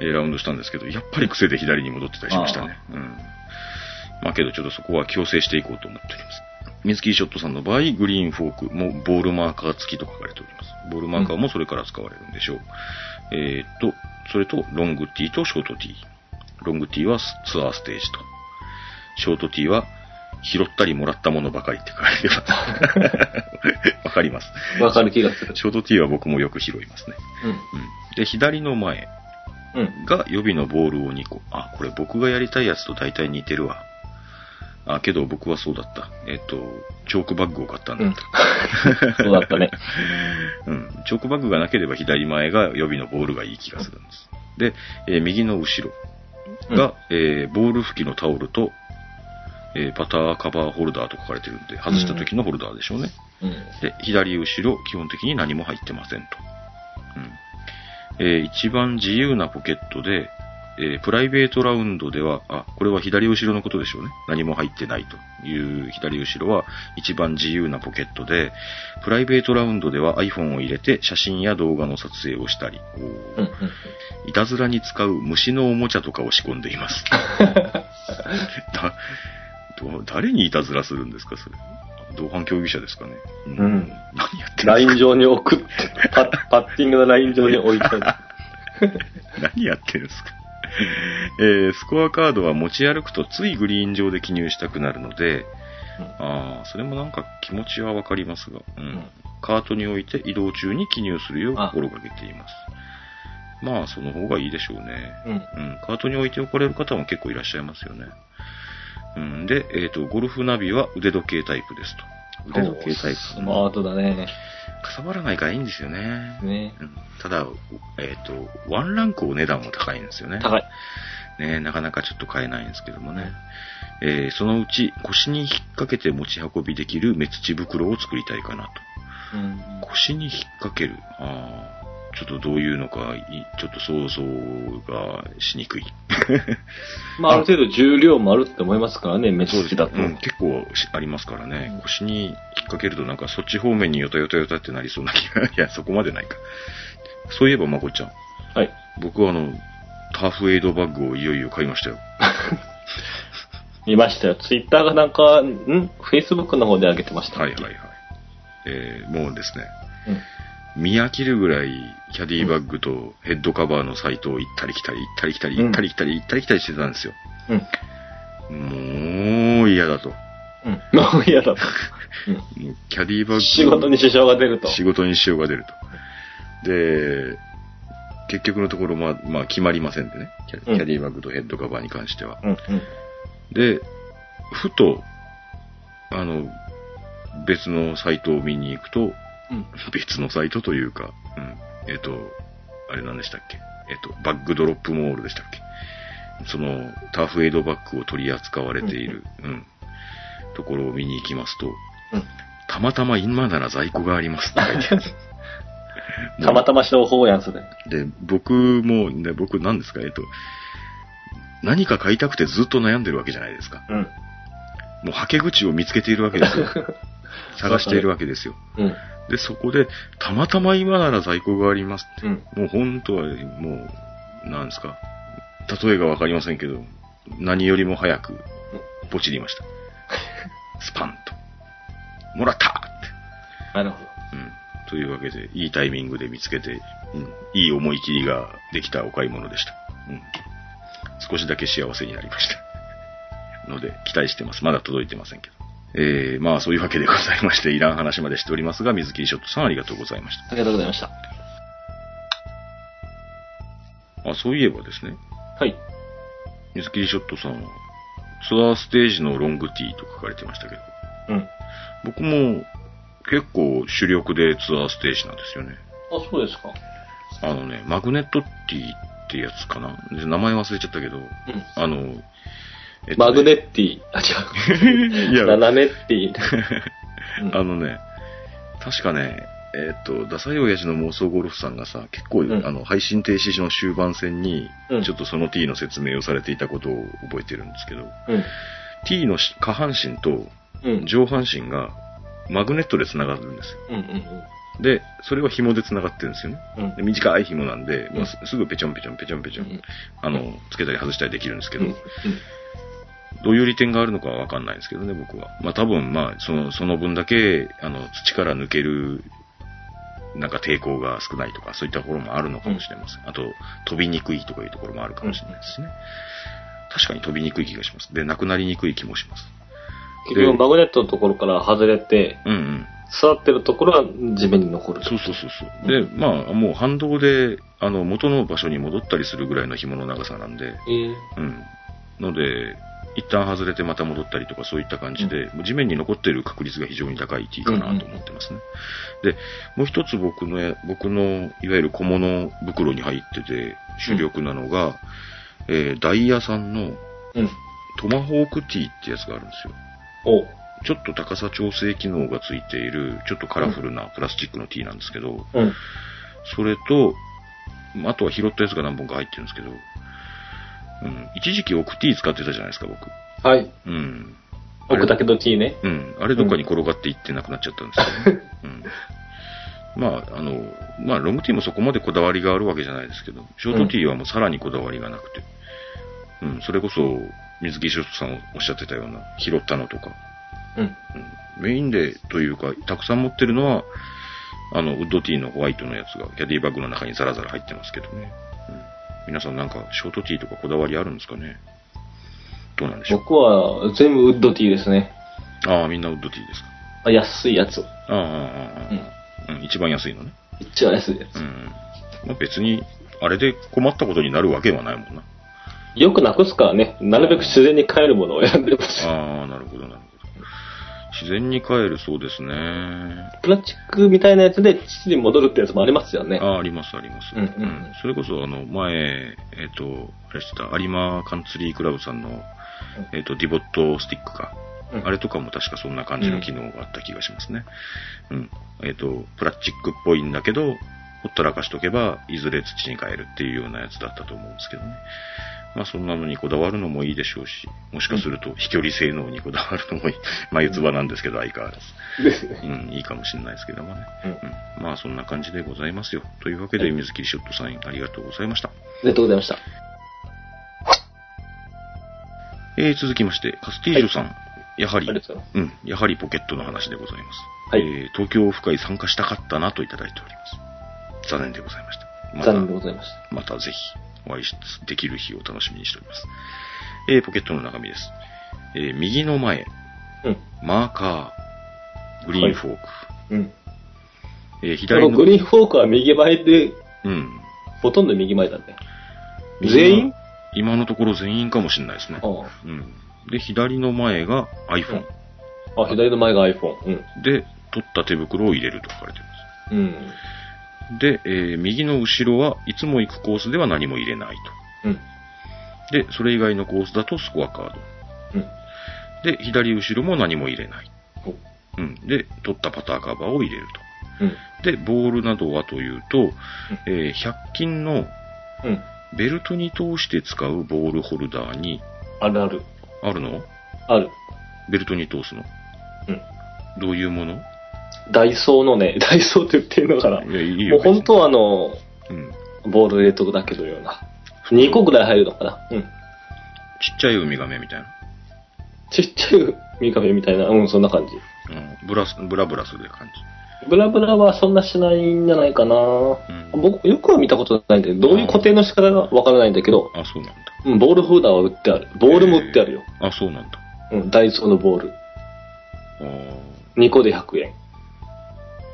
えーラウンドしたんですけど、やっぱり癖で左に戻ってたりしましたね。うん。まあけどちょっとそこは強制していこうと思っております。水木ショットさんの場合、グリーンフォークもボールマーカー付きと書かれております。ボールマーカーもそれから使われるんでしょう。えーっと、それと、ロングティーとショートティー。ロングティーはツアーステージと。ショートティーは、拾ったりもらったものばかりって書かれてます。わかります。わかる気がする。ショートティーは僕もよく拾いますね。うん。で、左の前うん。うん。が予備のボールを2個。あ、これ僕がやりたいやつと大体似てるわ。あ、けど僕はそうだった。えっと、チョークバッグを買ったんだった。そうだったね。うん。チョークバッグがなければ左前が予備のボールがいい気がするんです。で、えー右の後ろが、えーボール拭きのタオルと、えーパターカバーホルダーと書かれてるんで、外した時のホルダーでしょうね。うん。で、左後ろ、基本的に何も入ってませんと。うん。えー一番自由なポケットで、えープライベートラウンドでは、あ、これは左後ろのことでしょうね。何も入ってないという左後ろは一番自由なポケットで、プライベートラウンドでは iPhone を入れて写真や動画の撮影をしたり。いたずらに使う虫のおもちゃとかを仕込んでいます。誰にいたずらするんですか、それ。同伴競技者ですかね。ううん何やってるライン上に置くって、パッパッティングのライン上に置いて。何やってるんですか。えースコアカードは持ち歩くとついグリーン上で記入したくなるので、ああ、それもなんか気持ちはわかりますが、うんんカートに置いて移動中に記入するようあ心がけています。まあ、その方がいいでしょうね。うん。うん、カートに置いておかれる方も結構いらっしゃいますよね。うん、で、えっ、と、ゴルフナビは腕時計タイプですと。腕時計タイプ。スマートだね。かさばらないからいいんですよね。ねうん、ただ、えっ、と、ワンランクお値段も高いんですよね。高い。ね、なかなかちょっと買えないんですけどもね。えーそのうち腰に引っ掛けて持ち運びできる目土袋を作りたいかなと。うん。腰に引っ掛ける。あーちょっとどういうのか、いちょっと想像がしにくい。まあ、ある程度重量もあるって思いますからね、メッチだと。うん、結構しありますからね、うん腰に引っ掛けるとなんかそっち方面にヨタヨタヨタってなりそうな気が、いや、そこまでないか。そういえばまこちゃん、はい。僕はあの、ターフエイドバッグをいよいよ買いましたよ。見ましたよ。ツイッターがなんか、ん？フェイスブックの方で上げてました。はいはいはい。えー、もうですね、うん。見飽きるぐらいキャディバッグとヘッドカバーのサイトを行ったり来たり行ったり来たりうん行ったり来たり行ったり来たりしてたんですよ。うん。もう嫌だと。うん。もう嫌だと。キャディバッグ仕事に支障が出ると。仕事に支障が出ると。で、結局のところ、まあ、まあ、決まりませんでね。キャキうんャディバッグとヘッドカバーに関しては。うん。うん。で、ふと、あの、別のサイトを見に行くと、うん。別のサイトというか、うん。えっ、と、あれ何でしたっけ？えっ、と、バッグドロップモールでしたっけ？その、ターフエイドバッグを取り扱われている、うん、ところを見に行きますと、うん。たまたま今なら在庫がありますって書いてある たまたま商法やん、それ。で、僕も、ね、僕何ですか？えっと、何か買いたくてずっと悩んでるわけじゃないですか。うん。もう、はけ口を見つけているわけですよ。探しているわけですよ。うん。で、そこで、たまたま今なら在庫がありますって。うん。もう本当は、もう、なんですか。例えがわかりませんけど、何よりも早く、ポチりました。スパンと。もらったって。なるほど。うん。というわけで、いいタイミングで見つけて、うん、いい思い切りができたお買い物でした。うん。少しだけ幸せになりました。ので、期待してます。まだ届いてませんけど。えー、まあそういうわけでございまして、いらん話までしておりますが、水切りショットさんありがとうございましありがとうございました。た。あ、そういえばですね、はい。水切りショットさんは、ツアーステージのロングティーと書かれてましたけど、うん。僕も結構主力でツアーステージなんですよね。あ、そうですか。あのね、マグネットティーってやつかな。で名前忘れちゃったけど、うん。あの、えっとねマグネッティ。あ、違う。いや、斜めッティ。うんあのね、確かね、えっと、ダサい親父の妄想ゴルフさんがさ、結構、うんあの、配信停止の終盤戦に、うんちょっとその T の説明をされていたことを覚えてるんですけど、うん。T のし下半身とうん。上半身がマグネットで繋がるんですよ。うん。うん。で、それは紐で繋がってるんですよね。うん。で短い紐なんで、んまあすすぐペチョンペチョンペチョンペチョン、うんあの、つけたり外したりできるんですけど、うん。どういう利点があるのかはわかんないですけどね、僕は。まあ多分、まあ、その、その分だけ、あの、土から抜ける、なんか抵抗が少ないとか、そういったところもあるのかもしれません。あと、飛びにくいとかいうところもあるかもしれないですしね。確かに飛びにくい気がします。で、なくなりにくい気もします。結局、マグネットのところから外れて、うんうん。座ってるところは地面に残る。そうそうそうそう。で、まあ、もう反動で、あの、元の場所に戻ったりするぐらいの紐の長さなんで、えーうん。ので、一旦外れてまた戻ったりとかそういった感じで、もう地面に残っている確率が非常に高い T かなと思ってますね。で、もう一つ僕のや、僕のいわゆる小物袋に入ってて主力なのが、えーダイヤさんのうん。トマホーク T ってやつがあるんですよ。おちょっと高さ調整機能がついている、ちょっとカラフルなプラスチックの T なんですけど、うん。それと、あとは拾ったやつが何本か入ってるんですけど、うん、一時期オク T 使ってたじゃないですか、僕。はい。うん。奥だけど T ね。うん。あれどっかに転がっていってなくなっちゃったんですけど、うん。まあ、あの、まあ、ロングティーもそこまでこだわりがあるわけじゃないですけど、ショートティーはもうさらにこだわりがなくて、うん、それこそ、水木ショットさんおっしゃってたような、拾ったのとか、うん。うんメインでというか、たくさん持ってるのは、あの、ウッドティーのホワイトのやつがキャディバッグの中にザラザラ入ってますけどね。うん、皆さんなんかショートティーとかこだわりあるんですかね？どうなんでしょう？僕は全部ウッドティーですね。ああ、みんなウッドティーですか？あ安いやつ。ああ、ああ、ああ、うん、一番安いのね。一番安いやつう。ん。まあ、別に、あれで困ったことになるわけはないもんな。よくなくすからね、なるべく自然に帰るものを選んでます。ああ、なるほど、なるほど。自然に帰るそうですね。プラスチックみたいなやつで父に戻るってやつもありますよね。ああ、あります、あります。うんうんうんそれこそ、あの、前、えっ、と、あれしてた、有馬カンツリークラブさんの、えっ、と、ディボットスティックか。うんあれとかも確かそんな感じの機能があった気がしますね。うん。えっ、と、プラスチックっぽいんだけど、ほったらかしとけば、いずれ土に還るっていうようなやつだったと思うんですけどね。まあそんなのにこだわるのもいいでしょうし、もしかすると飛距離性能にこだわるのもいい。眉唾なんですけど、相変わらず。ですね。うん、いいかもしれないですけどもね。うんうん。まあそんな感じでございますよ。というわけで、水切りショットさんありがとうございました。ありがとうございました。えー、続きまして、カスティージョさん。やはいます。うん、やはりポケットの話でございます。はいえー、東京オフ会参加したかったなといただいております。残念でございました。また残念でございました。またぜひお会いしできる日を楽しみにしております。えー、ポケットの中身です。えー、右の前、うん。マーカー、グリーンフォーク。うん。えー、左の、グリーンフォークは右前で、うん。ほとんど右前だね。全員？今のところ全員かもしれないですね。あうん。で、左の前が iPhone。あ。あ、左の前が iPhone。うん。で、取った手袋を入れると書かれています。うん。で、えー右の後ろはいつも行くコースでは何も入れないうん。と。で、それ以外のコースだとスコアカーうん。ド。で、左後ろも何も入れない。おうん。で、取ったパターカバーを入れるうん。と。で、ボールなどはというと、えー100均のうん。ベルトに通して使うボールホルダーに、あるある。あるの？ある。ベルトに通すの？うん。どういうもの？ダイソーのね、ダイソーって言っていいのかな。いや、いいよ。もう本当はあの、うん。ボール入れとくだけのような。2個ぐらい入るのかな。うん。ちっちゃいウミガメみたいな。ちっちゃいミカフェみたいな、うん、そんな感じ。うん。ブラス、ブラブラする感じ。ブラブラはそんなしないんじゃないかな。ん僕、よくは見たことないんだけど、どういう固定の仕方がわからないんだけど、あ、そうなんだ。うん、ボールホルダーは売ってある。ボールも売ってあるよ。あ、そうなんだ。うん、ダイソーのボール。あー2個で100円。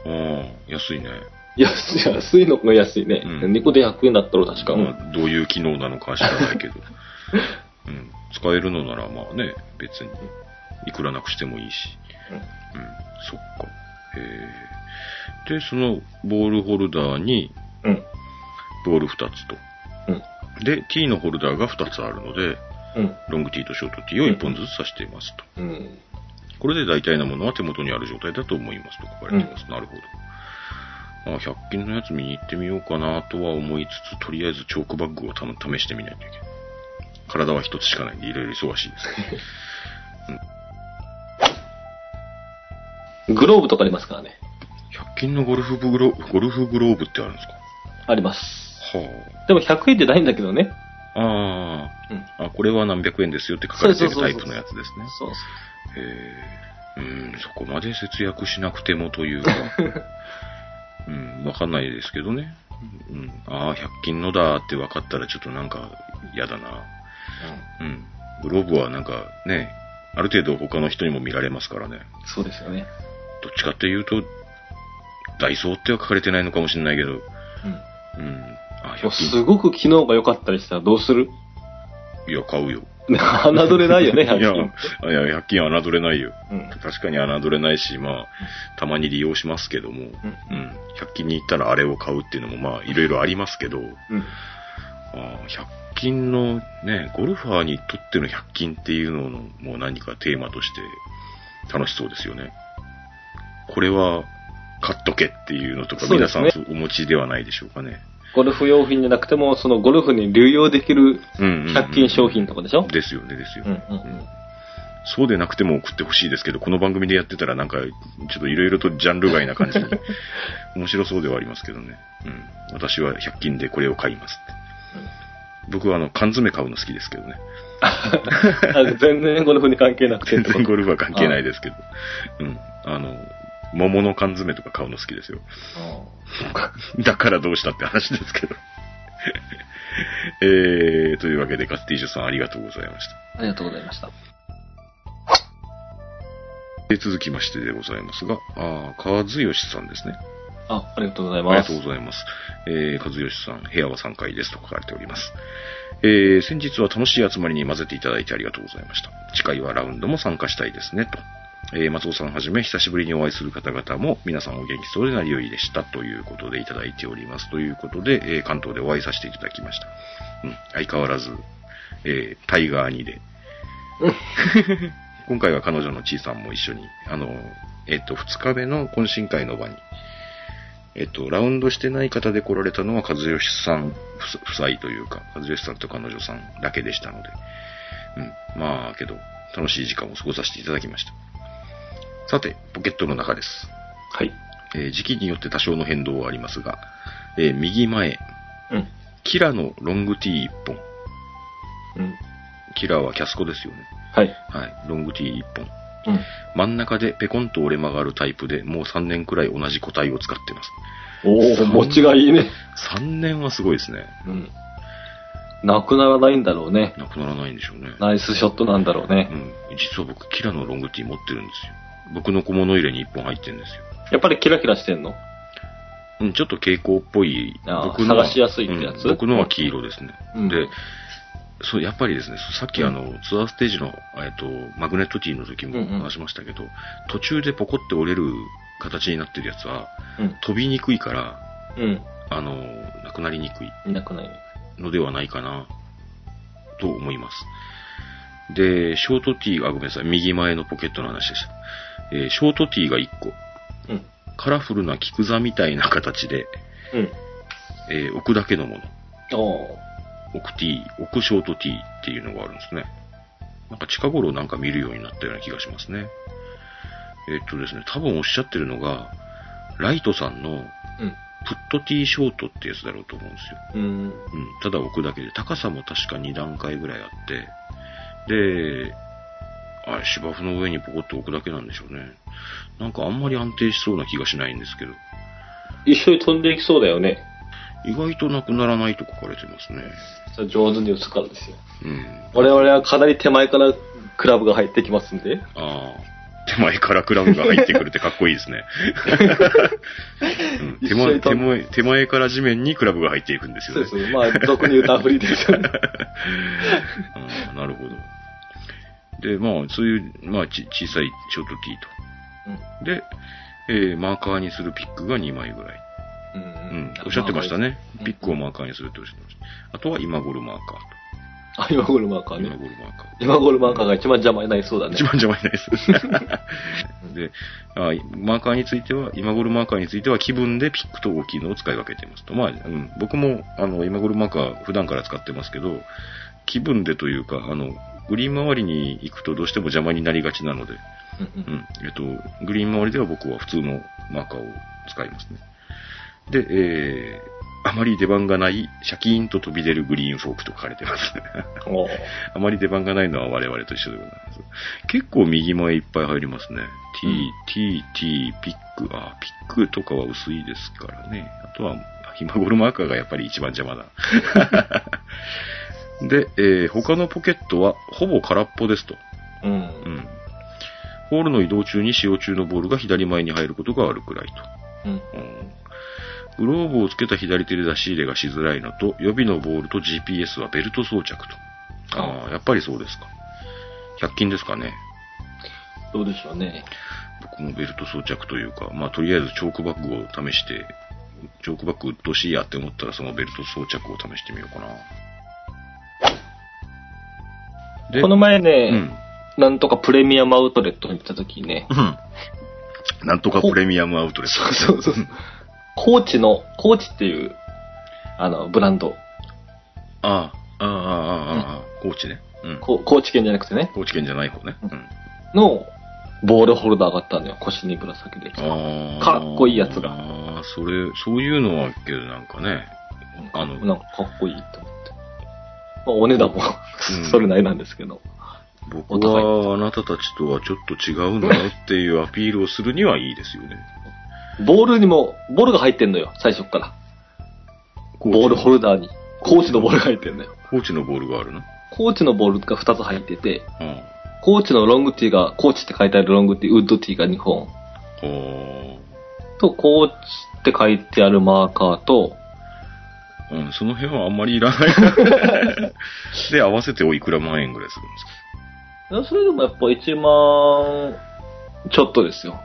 あー、安いね。安い、安いのが安いね。うん2個で100円だったら確か。うんまあ、どういう機能なのかは知らないけど。うん。使えるのならまあね、別に、いくらなくしてもいいし。うん、そっか。へえ。で、そのボールホルダーに、うん。ボール2つと。うん。で、T のホルダーが2つあるので、うん。ロング T とショート T を1本ずつ挿していますと。うん。これで大体なものは手元にある状態だと思いますと書かれています。なるほど。まあ、100均のやつ見に行ってみようかなとは思いつつ、とりあえずチョークバッグをた試してみないといけない。体は一つしかないんで、いろいろ忙しいです。グローブとかありますからね。100均のゴルフグロゴルフグローブってあるんですか？あります。はでも100円ってないんだけどね。あ。あこれは何百円ですよって書かれてるタイプのやつですね。そうへえ。うん、そこまで節約しなくてもというか。うん、わかんないですけどね。うん、ああ、100均のだって分かったらちょっとなんか嫌だな。うん。グローブはなんかね、ある程度他の人にも見られますからね。そうですよね。どっちかっていうと、ダイソーっては書かれてないのかもしれないけど、うん。うん。あ、100もうす均。ごく機能が良かったりしたらどうする？いや、買うよ。ね 侮れないよね、いや、100いや、均。100均は侮れないよ。うん。確かに侮れないし、まあ、たまに利用しますけども、うん。うん。100均に行ったらあれを買うっていうのもまあ、いろいろありますけど、うん。あー100均のね、ゴルファーにとっての100均っていうののもう何かテーマとして楽しそうですよね。これは買っとけっていうのとか皆さんお持ちではないでしょうかね。ゴルフ用品じゃなくても、そのゴルフに流用できるうんうん、うん。100均商品とかでしょ？ですよね、ですよ。うんうんうん。そうでなくても送ってほしいですけど、この番組でやってたらなんか、ちょっといろいろとジャンル外な感じに、面白そうではありますけどね。うん。私は100均でこれを買いますって。僕はあの、缶詰買うの好きですけどね。あ全然ゴルフに関係なくて全然ゴルフは関係ないですけど。うん。あの、桃の缶詰とか買うの好きですよ。だからどうしたって話ですけど。えー、というわけで、カスティージュさんありがとうございました。ありがとうございました。で続きましてでございますが、あー川津義さんですね。あ、ありがとうございありがます。とうございます。えー、和義さん、部屋は3階ですと書かれております。えー、先日は楽しい集まりに混ぜていただいてありがとうございました。次回はラウンドも参加したいですね、と。えー、松尾さんはじめ、久しぶりにお会いする方々も、皆さんお元気そうで何よりでした、ということでいただいております。ということで、えー、関東でお会いさせていただきました。うん、相変わらず、えー、タイガー2で。今回は彼女のちいさんも一緒に、あの、えっ、と、2日目の懇親会の場に、えっと、ラウンドしてない方で来られたのは、和義さん夫夫妻というか、和義さんと彼女さんだけでしたので、うん。まあ、けど、楽しい時間を過ごさせていただきました。さて、ポケットの中です。はい。えー時期によって多少の変動はありますが、えー右前、うん。キラのロングティー1本。うん。キラはキャスコですよね。はい。はい。ロングティー1本。うん。真ん中でペコンと折れ曲がるタイプで、もう3年くらい同じ個体を使ってます。おー、持ちがいいね。3年はすごいですね。うん。なくならないんだろうね。なくならないんでしょうね。ナイスショットなんだろうねう。ん。実は僕、キラのロングティー持ってるんですよ。僕の小物入れに1本入ってるんですよ。やっぱりキラキラしてんの？うん、ちょっと蛍光っぽい。あー僕のは探しやすいってやつ？うん僕のは黄色ですね。うんで、そう、やっぱりですね、さっきあの、ツアーステージの、えっと、マグネットティーの時もうんうん話しましたけど、途中でポコって折れる形になってるやつは、うん。飛びにくいから、うん。あの、なくなりにくいいなくないね。のではないかな、と思います。で、ショートティーが、あごめんなさい、右前のポケットの話でした。えーショートティーが1個、うん。カラフルな菊座みたいな形で、うん。えー置くだけのもの。置くティー、置くショートティーっていうのがあるんですね。なんか近頃なんか見るようになったような気がしますね。えーっとですね、多分おっしゃってるのが、ライトさんのうん。プットティーショートってやつだろうと思うんですよ。うん。うん、ただ置くだけで、高さも確か2段階ぐらいあって、で、あれ、芝生の上にポコッと置くだけなんでしょうね。なんかあんまり安定しそうな気がしないんですけど、一緒に飛んでいきそうだよね。意外となくならないと書かれてますね。上手に打つからですよ。うん。我々はかなり手前からクラブが入ってきますんで。ああ。手前からクラブが入ってくるってかっこいいですね。うん 手前手前手前から地面にクラブが入っていくんですよね。そうです。まあ、俗に言うたふりですよね。ああなるほど。で、まあ、そういう、まあ、ち小さいショートティーと。で、えーマーカーにするピックが2枚ぐらい。うん。うん。おっしゃってましたねうん。ピックをマーカーにするっておっしゃってました。あとは今頃マーカーあ、今ゴールマーカと。ーね今。頃マーカー。今ゴールマーカーが一番邪魔になりそうだね一。番邪魔にない です。であ、マーカーについては、今頃マーカーについては気分でピックと大きいのを使い分けていますと。まあ、うん、僕も、あの、今頃マーカー普段から使ってますけど、気分でというか、あの、グリーン周りに行くとどうしても邪魔になりがちなので、うんえっと、グリーン周りでは僕は普通のマーカーを使いますね。で、えー、あまり出番がない、シャキーンと飛び出るグリーンフォークと書かれてます。おー あまり出番がないのは我々と一緒でございます。結構右前いっぱい入りますね。T、うん T、T、ピック。あ、ピックとかは薄いですからね。あとは、今頃マーカーがやっぱり一番邪魔だ。で、えー他のポケットはほぼ空っぽですと。うんう。ん。ホールの移動中に使用中のボールが左前に入ることがあるくらいと。うん。うんグローブをつけた左手で出し入れがしづらいのと、予備のボールと GPS はベルト装着と。ああ、やっぱりそうですか。100均ですかね。どうでしょうね。僕もベルト装着というか、まあとりあえずチョークバッグを試して、チョークバッグうっとうしいやって思ったらそのベルト装着を試してみようかな。でこの前ね、うん。なんとかプレミアムアウトレットに行った時にね、うん。なんとかプレミアムアウトレット。そうそうそう。コーチの、コーチっていう、あの、ブランド。ああ、ああ、ああ、ああ、高知ね。うん。こ高知県じゃなくてね、高知県じゃない方ね。うん。の、ボールホルダーがあったのよ。腰にぶら下げて。ああ。かっこいいやつがああ、それ、そういうのはけどなんかね、あのなんかかっこいいと思。まあ、お値段も うんそれなりなんですけど。僕はあなたたちとはちょっと違うんだよっていうアピールをするにはいいですよね。ボールにも、ボールが入ってんのよ、最初っから。ボールホルダーに。コーチのボールが入ってんのよ。コーチのボールがあるの？コーチのボールが2つ入ってて、うん。コーチのロングティーが、コーチって書いてあるロングティー、ウッドティーが2本。ほと、コーチって書いてあるマーカーと、ーうん、その辺はあんまりいらない。で、合わせておいくら万円ぐらいするんですか？それでもやっぱ1万ちょっとですよ。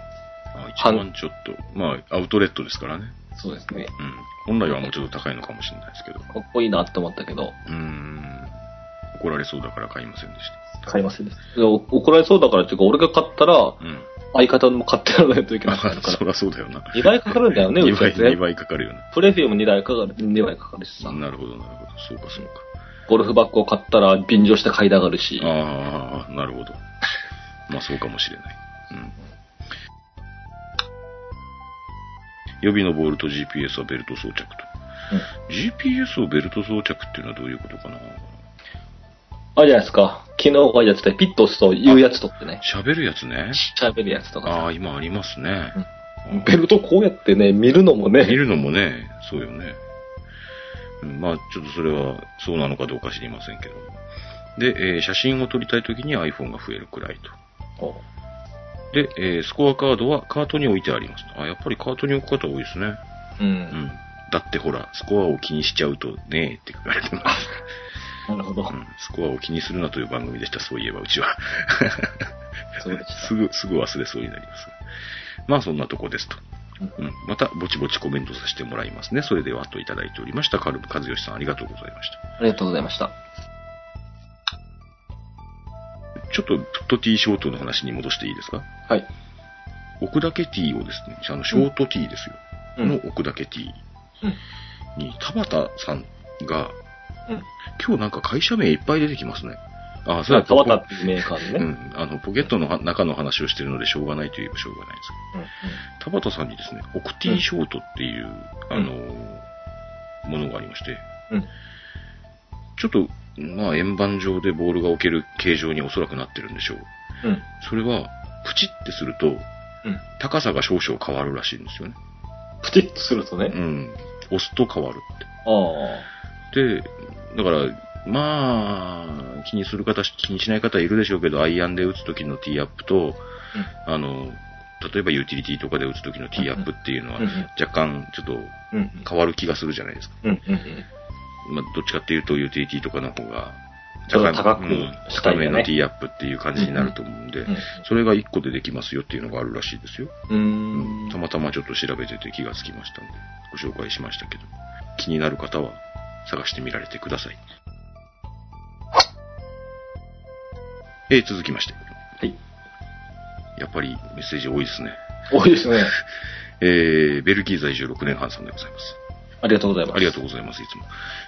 あ1万ちょっと。まあ、アウトレットですからね。そうですね。うん。本来はもうちょっと高いのかもしれないですけど。かっこいいなって思ったけど、うーん。怒られそうだから買いませんでした。買いませんでした。怒られそうだからっていうか、俺が買ったら、うん。相方も買ってやらないといけなくなるかそら。りゃそうだよな。2倍かかるんだよね、う2倍、ちやつね2倍かかるよな。プレフィウム2倍かかる、2倍かかるしさ。なるほど、なるほど。そうか、そうか。ゴルフバッグを買ったら便乗して買いたがるし。ああ、なるほど。まあそうかもしれない。うん。予備のボールと GPS はベルト装着と。GPS をベルト装着っていうのはどういうことかな？あれじゃないですか。昨日はやつでピッと押すと言うやつとってね。喋るやつね。喋るやつとかさ。ああ、今ありますね。ベルトこうやってね、見るのもね。見るのもね、そうよね。うんまあ、ちょっとそれはそうなのかどうか知りませんけど。で、えー写真を撮りたいときに iPhone が増えるくらいと。おで、えースコアカードはカートに置いてあります。あ、やっぱりカートに置く方多いですね。う。うんん。だってほら、スコアを気にしちゃうとねって書かれてます。なるほどう。ん。スコアを気にするなという番組でした、そういえばうちは。そうでした。すぐ、すぐ忘れそうになります。まあそんなとこですと。うん。また、ぼちぼちコメントさせてもらいますね。それでは、といただいておりました。カルブ和義さん、ありがとうございました。ありがとうございました。ちょっと、プット T ショートの話に戻していいですか？はい。奥岳 T をですね、あの、ショート T ですよ。うんの奥岳 T うんに、田畑さんが、うん今日なんか会社名いっぱい出てきますね。あ、それはポ川田っていうメーカーでね。うん。あの、ポケットのは中の話をしてるのでしょうがないといえばしょうがないですけど。田畑さんにですね、オクティショートっていう、うんあの、ものがありまして、うんちょっと、まあ、円盤状でボールが置ける形状におそらくなってるんでしょう。うん。うん。それは、プチってすると、うん。高さが少々変わるらしいんですよね。プチッとするとね。うん。押すと変わるって。あで、だから、まあ、気にする方、気にしない方いるでしょうけど、アイアンで打つ時のティーアップと、あの、例えばユーティリティとかで打つ時のティーアップっていうのはうんうん、若干ちょっと。変わる気がするじゃないですか。うん。うん。まあ、どっちかっていうと、ユーティリティとかの方が、ちょっと高くうん高めのティーアップっていう感じになると思うんでうん、それが1個でできますよっていうのがあるらしいですよ。うーん。たまたまちょっと調べてて気がつきましたので、ご紹介しましたけど、気になる方は探してみられてください。えー続きまして。はい。やっぱりメッセージ多いですね。多いですね。えー、ベルギー在住6年半さんでございます。ありがとうございます。ありがとうございます、いつも。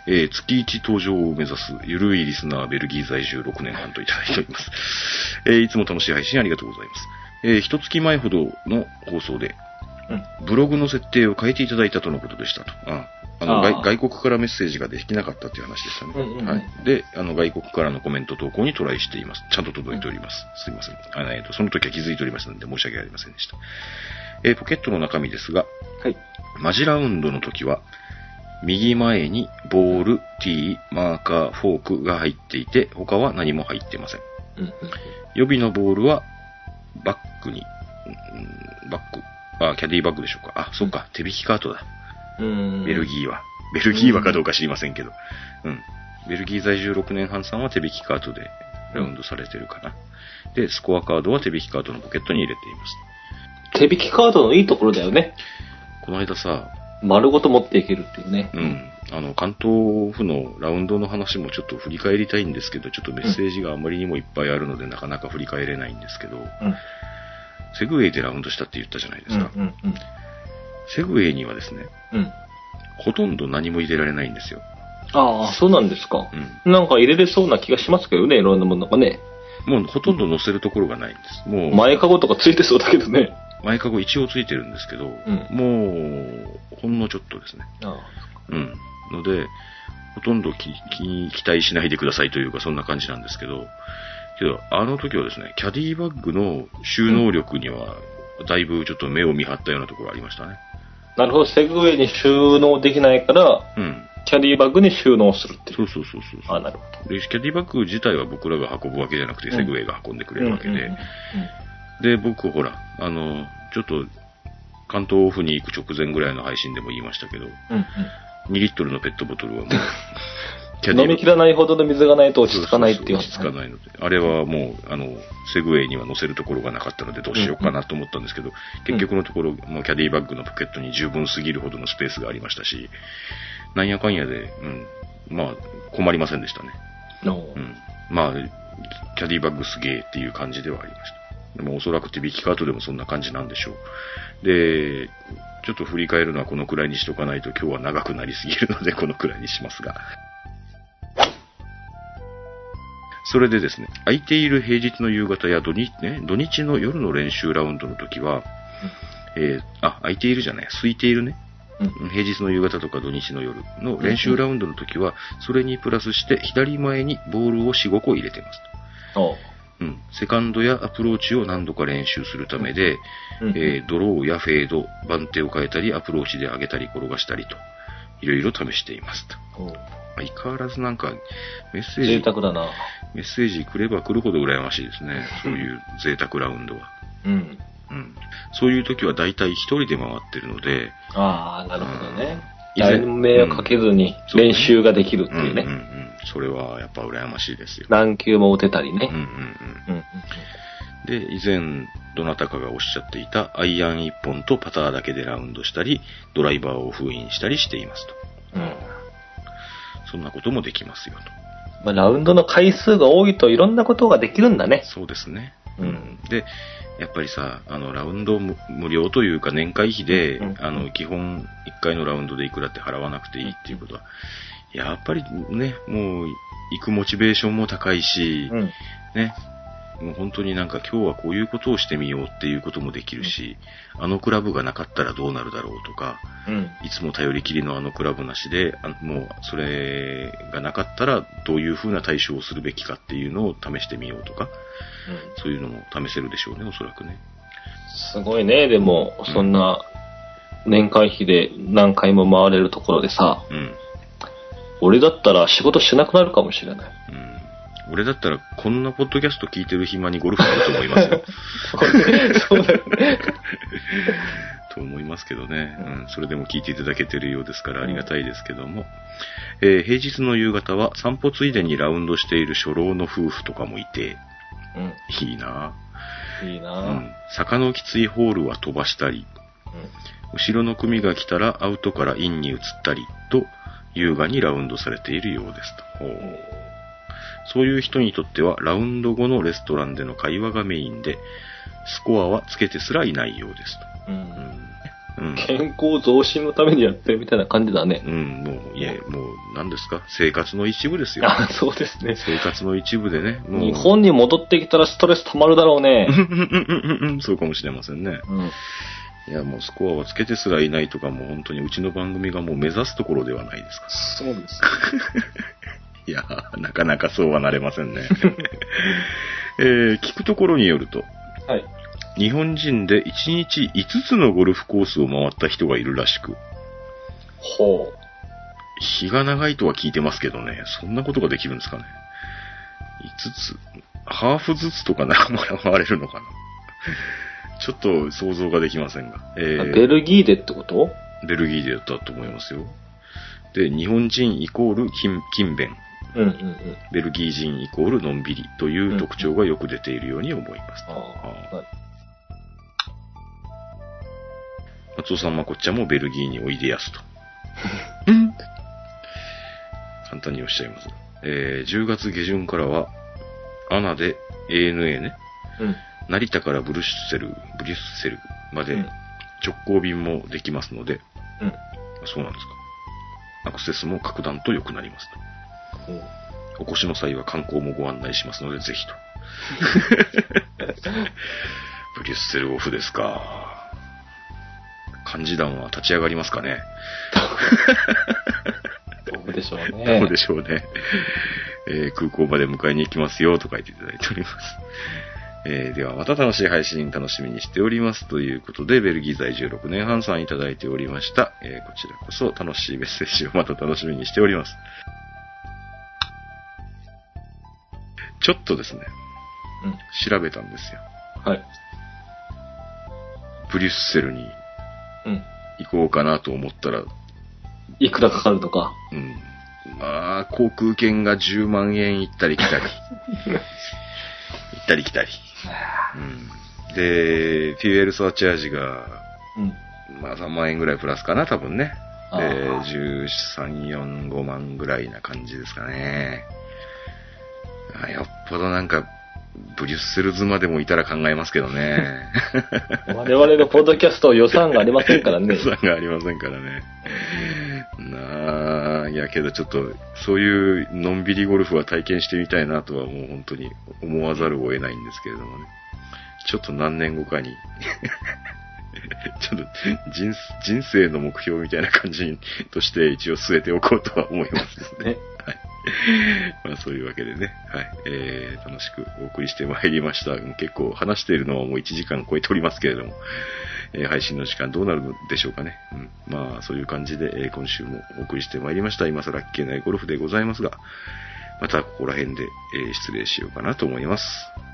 えー、月1登場を目指す、ゆるいリスナー、ベルギー在住6年半といただいております。えー、いつも楽しい配信ありがとうございます。えー、一月前ほどの放送で、うん。ブログの設定を変えていただいたとのことでしたと。ああの外外国からメッセージができなかったという話でしたね。うんうんうんはい。で、あの、外国からのコメント投稿にトライしています。ちゃんと届いております。すいません。あのえーと、その時は気づいておりましたので申し訳ありませんでした。えーポケットの中身ですが、はい。マジラウンドの時は、右前にボール、ティー、マーカー、フォークが入っていて、他は何も入っていません。うん。予備のボールは、バックに、うんバック、あ、キャディバッグでしょうか。あ、そうか、手引きカートだ。うん。ベルギーは。ベルギーはかどうか知りませんけど。うん。ベルギー在住6年半さんは手引きカートでラウンドされてるかな。で、スコアカードは手引きカードのポケットに入れています。手引きカードのいいところだよね。この間さ、丸ごと持っていけるっていうね。うん。あの、関東府のラウンドの話もちょっと振り返りたいんですけど、ちょっとメッセージがあまりにもいっぱいあるので、なかなか振り返れないんですけど、うん。セグウェイでラウンドしたって言ったじゃないですか。うん。うん。セグウェイにはですね、うん。ほとんど何も入れられないんですよ。ああ、そうなんですか。うん。なんか入れれそうな気がしますけどね、いろんなものがね。もうほとんど乗せるところがないんです。もう、前かごとかついてそうだけどね。前かご一応ついてるんですけど、んもう、ほんのちょっとですね。あうん。ので、ほとんどきき期待しないでくださいというか、そんな感じなんですけど、けど、あの時はですね、キャディバッグの収納力には、だいぶちょっと目を見張ったようなところありましたね。なるほど、セグウェイに収納できないから、うん。キャディバッグに収納するっていう。そうそうそうそう。あ、なるほど。で、キャディバッグ自体は僕らが運ぶわけじゃなくて、うんセグウェイが運んでくれるわけで、で、僕、ほら、あの、ちょっと、関東オフに行く直前ぐらいの配信でも言いましたけど、うんうん2リットルのペットボトルはもう、キ 飲み切らないほどの水がないと落ち着かないっていう。落ち着かないので。あれはもう、あの、セグウェイには乗せるところがなかったのでどうしようかなと思ったんですけど、結局のところ、もうキャディバッグのポケットに十分すぎるほどのスペースがありましたし、なんやかんやで、うん、まあ、困りませんでしたね。のうん。まあ、キャディバッグすげえっていう感じではありました。でもおそらく手引きカートでもそんな感じなんでしょう。で、ちょっと振り返るのはこのくらいにしとかないと今日は長くなりすぎるのでこのくらいにしますが。それでですね、空いている平日の夕方や土日,、ね、土日の夜の練習ラウンドの時は、えーあ、空いているじゃない、空いているね。うん。平日の夕方とか土日の夜の練習ラウンドの時は、それにプラスして左前にボールを4、5個入れてますおと。うん。セカンドやアプローチを何度か練習するためで、うん。えードローやフェード、番手を変えたり、アプローチで上げたり転がしたりと、いろいろ試していますと。お相変わらずなんか、メッセー贅ジ、沢だな。メッセージ来れば来るほど羨ましいですね。そういう贅沢ラウンドは。うん。うん。そういう時は大体一人で回ってるので、ああ、なるほどね。以前誰にも迷惑かけずにうん練習ができるっていううんうんうんね。。それはやっぱ羨ましいですよ。何球も打てたりねうん。うんうん。うんうんで、以前、どなたかがおっしゃっていたアイアン1本とパターだけでラウンドしたり、ドライバーを封印したりしていますと。うん。そんなこともできますよと。まあ、ラウンドの回数が多いといろんなことができるんだね。そうですね。うん。で、やっぱりさ、あの、ラウンド無無料というか年会費で、うんあの、基本1回のラウンドでいくらって払わなくていいっていうことは、やっぱりね、もう、行くモチベーションも高いし、うん。ね、もう本当になんか今日はこういうことをしてみようっていうこともできるし、あのクラブがなかったらどうなるだろうとか、うん。いつも頼りきりのあのクラブなしで、あもうそれがなかったらどういう風な対処をするべきかっていうのを試してみようとか、そういうのも試せるでしょうね、おそらくね。すごいね、でも、そんな、年会費で何回も回れるところでさ、うん。俺だったら仕事しなくなるかもしれない。うん。俺だったらこんなポッドキャスト聞いてる暇にゴルフすると思いますよ。そうだよね。と思いますけどね。うん。それでも聞いていただけてるようですからありがたいですけども。えー平日の夕方は散歩ついでにラウンドしている初老の夫婦とかもいて、いいなうん。いいなぁ。うぁ。ん。坂のきついホールは飛ばしたり、後ろの組が来たらアウトからインに移ったりと、優雅にラウンドされているようですと。そういう人にとっては、ラウンド後のレストランでの会話がメインで、スコアはつけてすらいないようですうんと。うん。うん。健康増進のためにやってるみたいな感じだね。うん、もう、いえ、もう、何ですか？生活の一部ですよ。あ、そうですね。生活の一部でね、もう。日本に戻ってきたらストレス溜まるだろうね。そうかもしれませんね。うん。いや、もうスコアはつけてすらいないとか、もう本当にうちの番組がもう目指すところではないですか。そうです。いやー、なかなかそうはなれませんね。えー聞くところによると、はい。日本人で1日5つのゴルフコースを回った人がいるらしく、ほ日が長いとは聞いてますけどね、そんなことができるんですかね。5つ、ハーフずつとかなら回れるのかな。ちょっと想像ができませんが。えう。ーベルギーでってこと？ベルギーでやったと思いますよ。で、日本人イコール勤勤勉。うんうんうん。ベルギー人イコールのんびりという特徴がよく出ているように思います。あああ。松尾さんまこっちゃんもベルギーにおいでやすと。簡単におっしゃいます。えー10月下旬からは、アナで ANA ね、うん。成田からブルッセル、ブリュッセルまでうん直行便もできますので、うん。そうなんですか。アクセスも格段と良くなりますと。お越しの際は観光もご案内しますので、ぜひと。ブリュッセルオフですか。漢字団は立ち上がりますかね。どうでしょうね。どうでしょうね。えー空港まで迎えに行きますよと書いていただいております。えーでは、また楽しい配信楽しみにしております。ということで、ベルギー在住6年半さんいただいておりました。えーこちらこそ楽しいメッセージをまた楽しみにしております。ちょっとですね、うん。調べたんですよ。はい。ブリュッセルにうん。行こうかなと思ったら、いくらかかるとか。うん。まあ、航空券が10万円行ったり来たり。行ったり来たり。うん。で、フューエルサーチャージが、うん。まあ3万円ぐらいプラスかな、多分ね。で、あー13、4、5万ぐらいな感じですかね。あよっぽどなんか、ブリュッセル妻でもいたら考えますけどね。我々のポッドキャスト予算がありませんからね 予。算がありませんからね。なあ、いやけどちょっと、そういうのんびりゴルフは体験してみたいなとはもう本当に思わざるを得ないんですけれどもね。ちょっと何年後かに、ちょっと人人生の目標みたいな感じにとして一応据えておこうとは思いますね。まあそういうわけでね、はい。えー、楽しくお送りしてまいりました。結構話しているのはもう1時間超えておりますけれども、えー配信の時間どうなるのでしょうかね。うん。まあそういう感じで、えー今週もお送りしてまいりました。今更聞けないゴルフでございますが、またここら辺で、えー失礼しようかなと思います。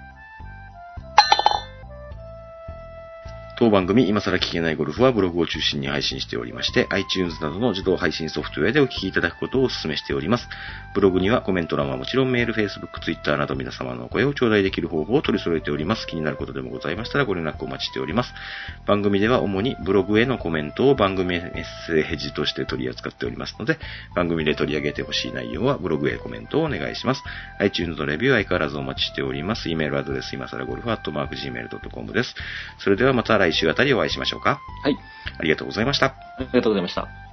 当番組、今更聞けないゴルフはブログを中心に配信しておりまして、iTunes などの自動配信ソフトウェアでお聞きいただくことをお勧めしております。ブログにはコメント欄はもちろんメール、Facebook、Twitter など皆様のお声を頂戴できる方法を取り揃えております。気になることでもございましたらご連絡お待ちしております。番組では主にブログへのコメントを番組メッセージとして取り扱っておりますので、番組で取り上げてほしい内容はブログへコメントをお願いします。iTunes のレビューは相変わらずお待ちしております。e メールアドレス今更ゴルフアットマーク Gmail.com です。それではまた来週あたりお会いしましょうか。はい。ありがとうございました。ありがとうございました。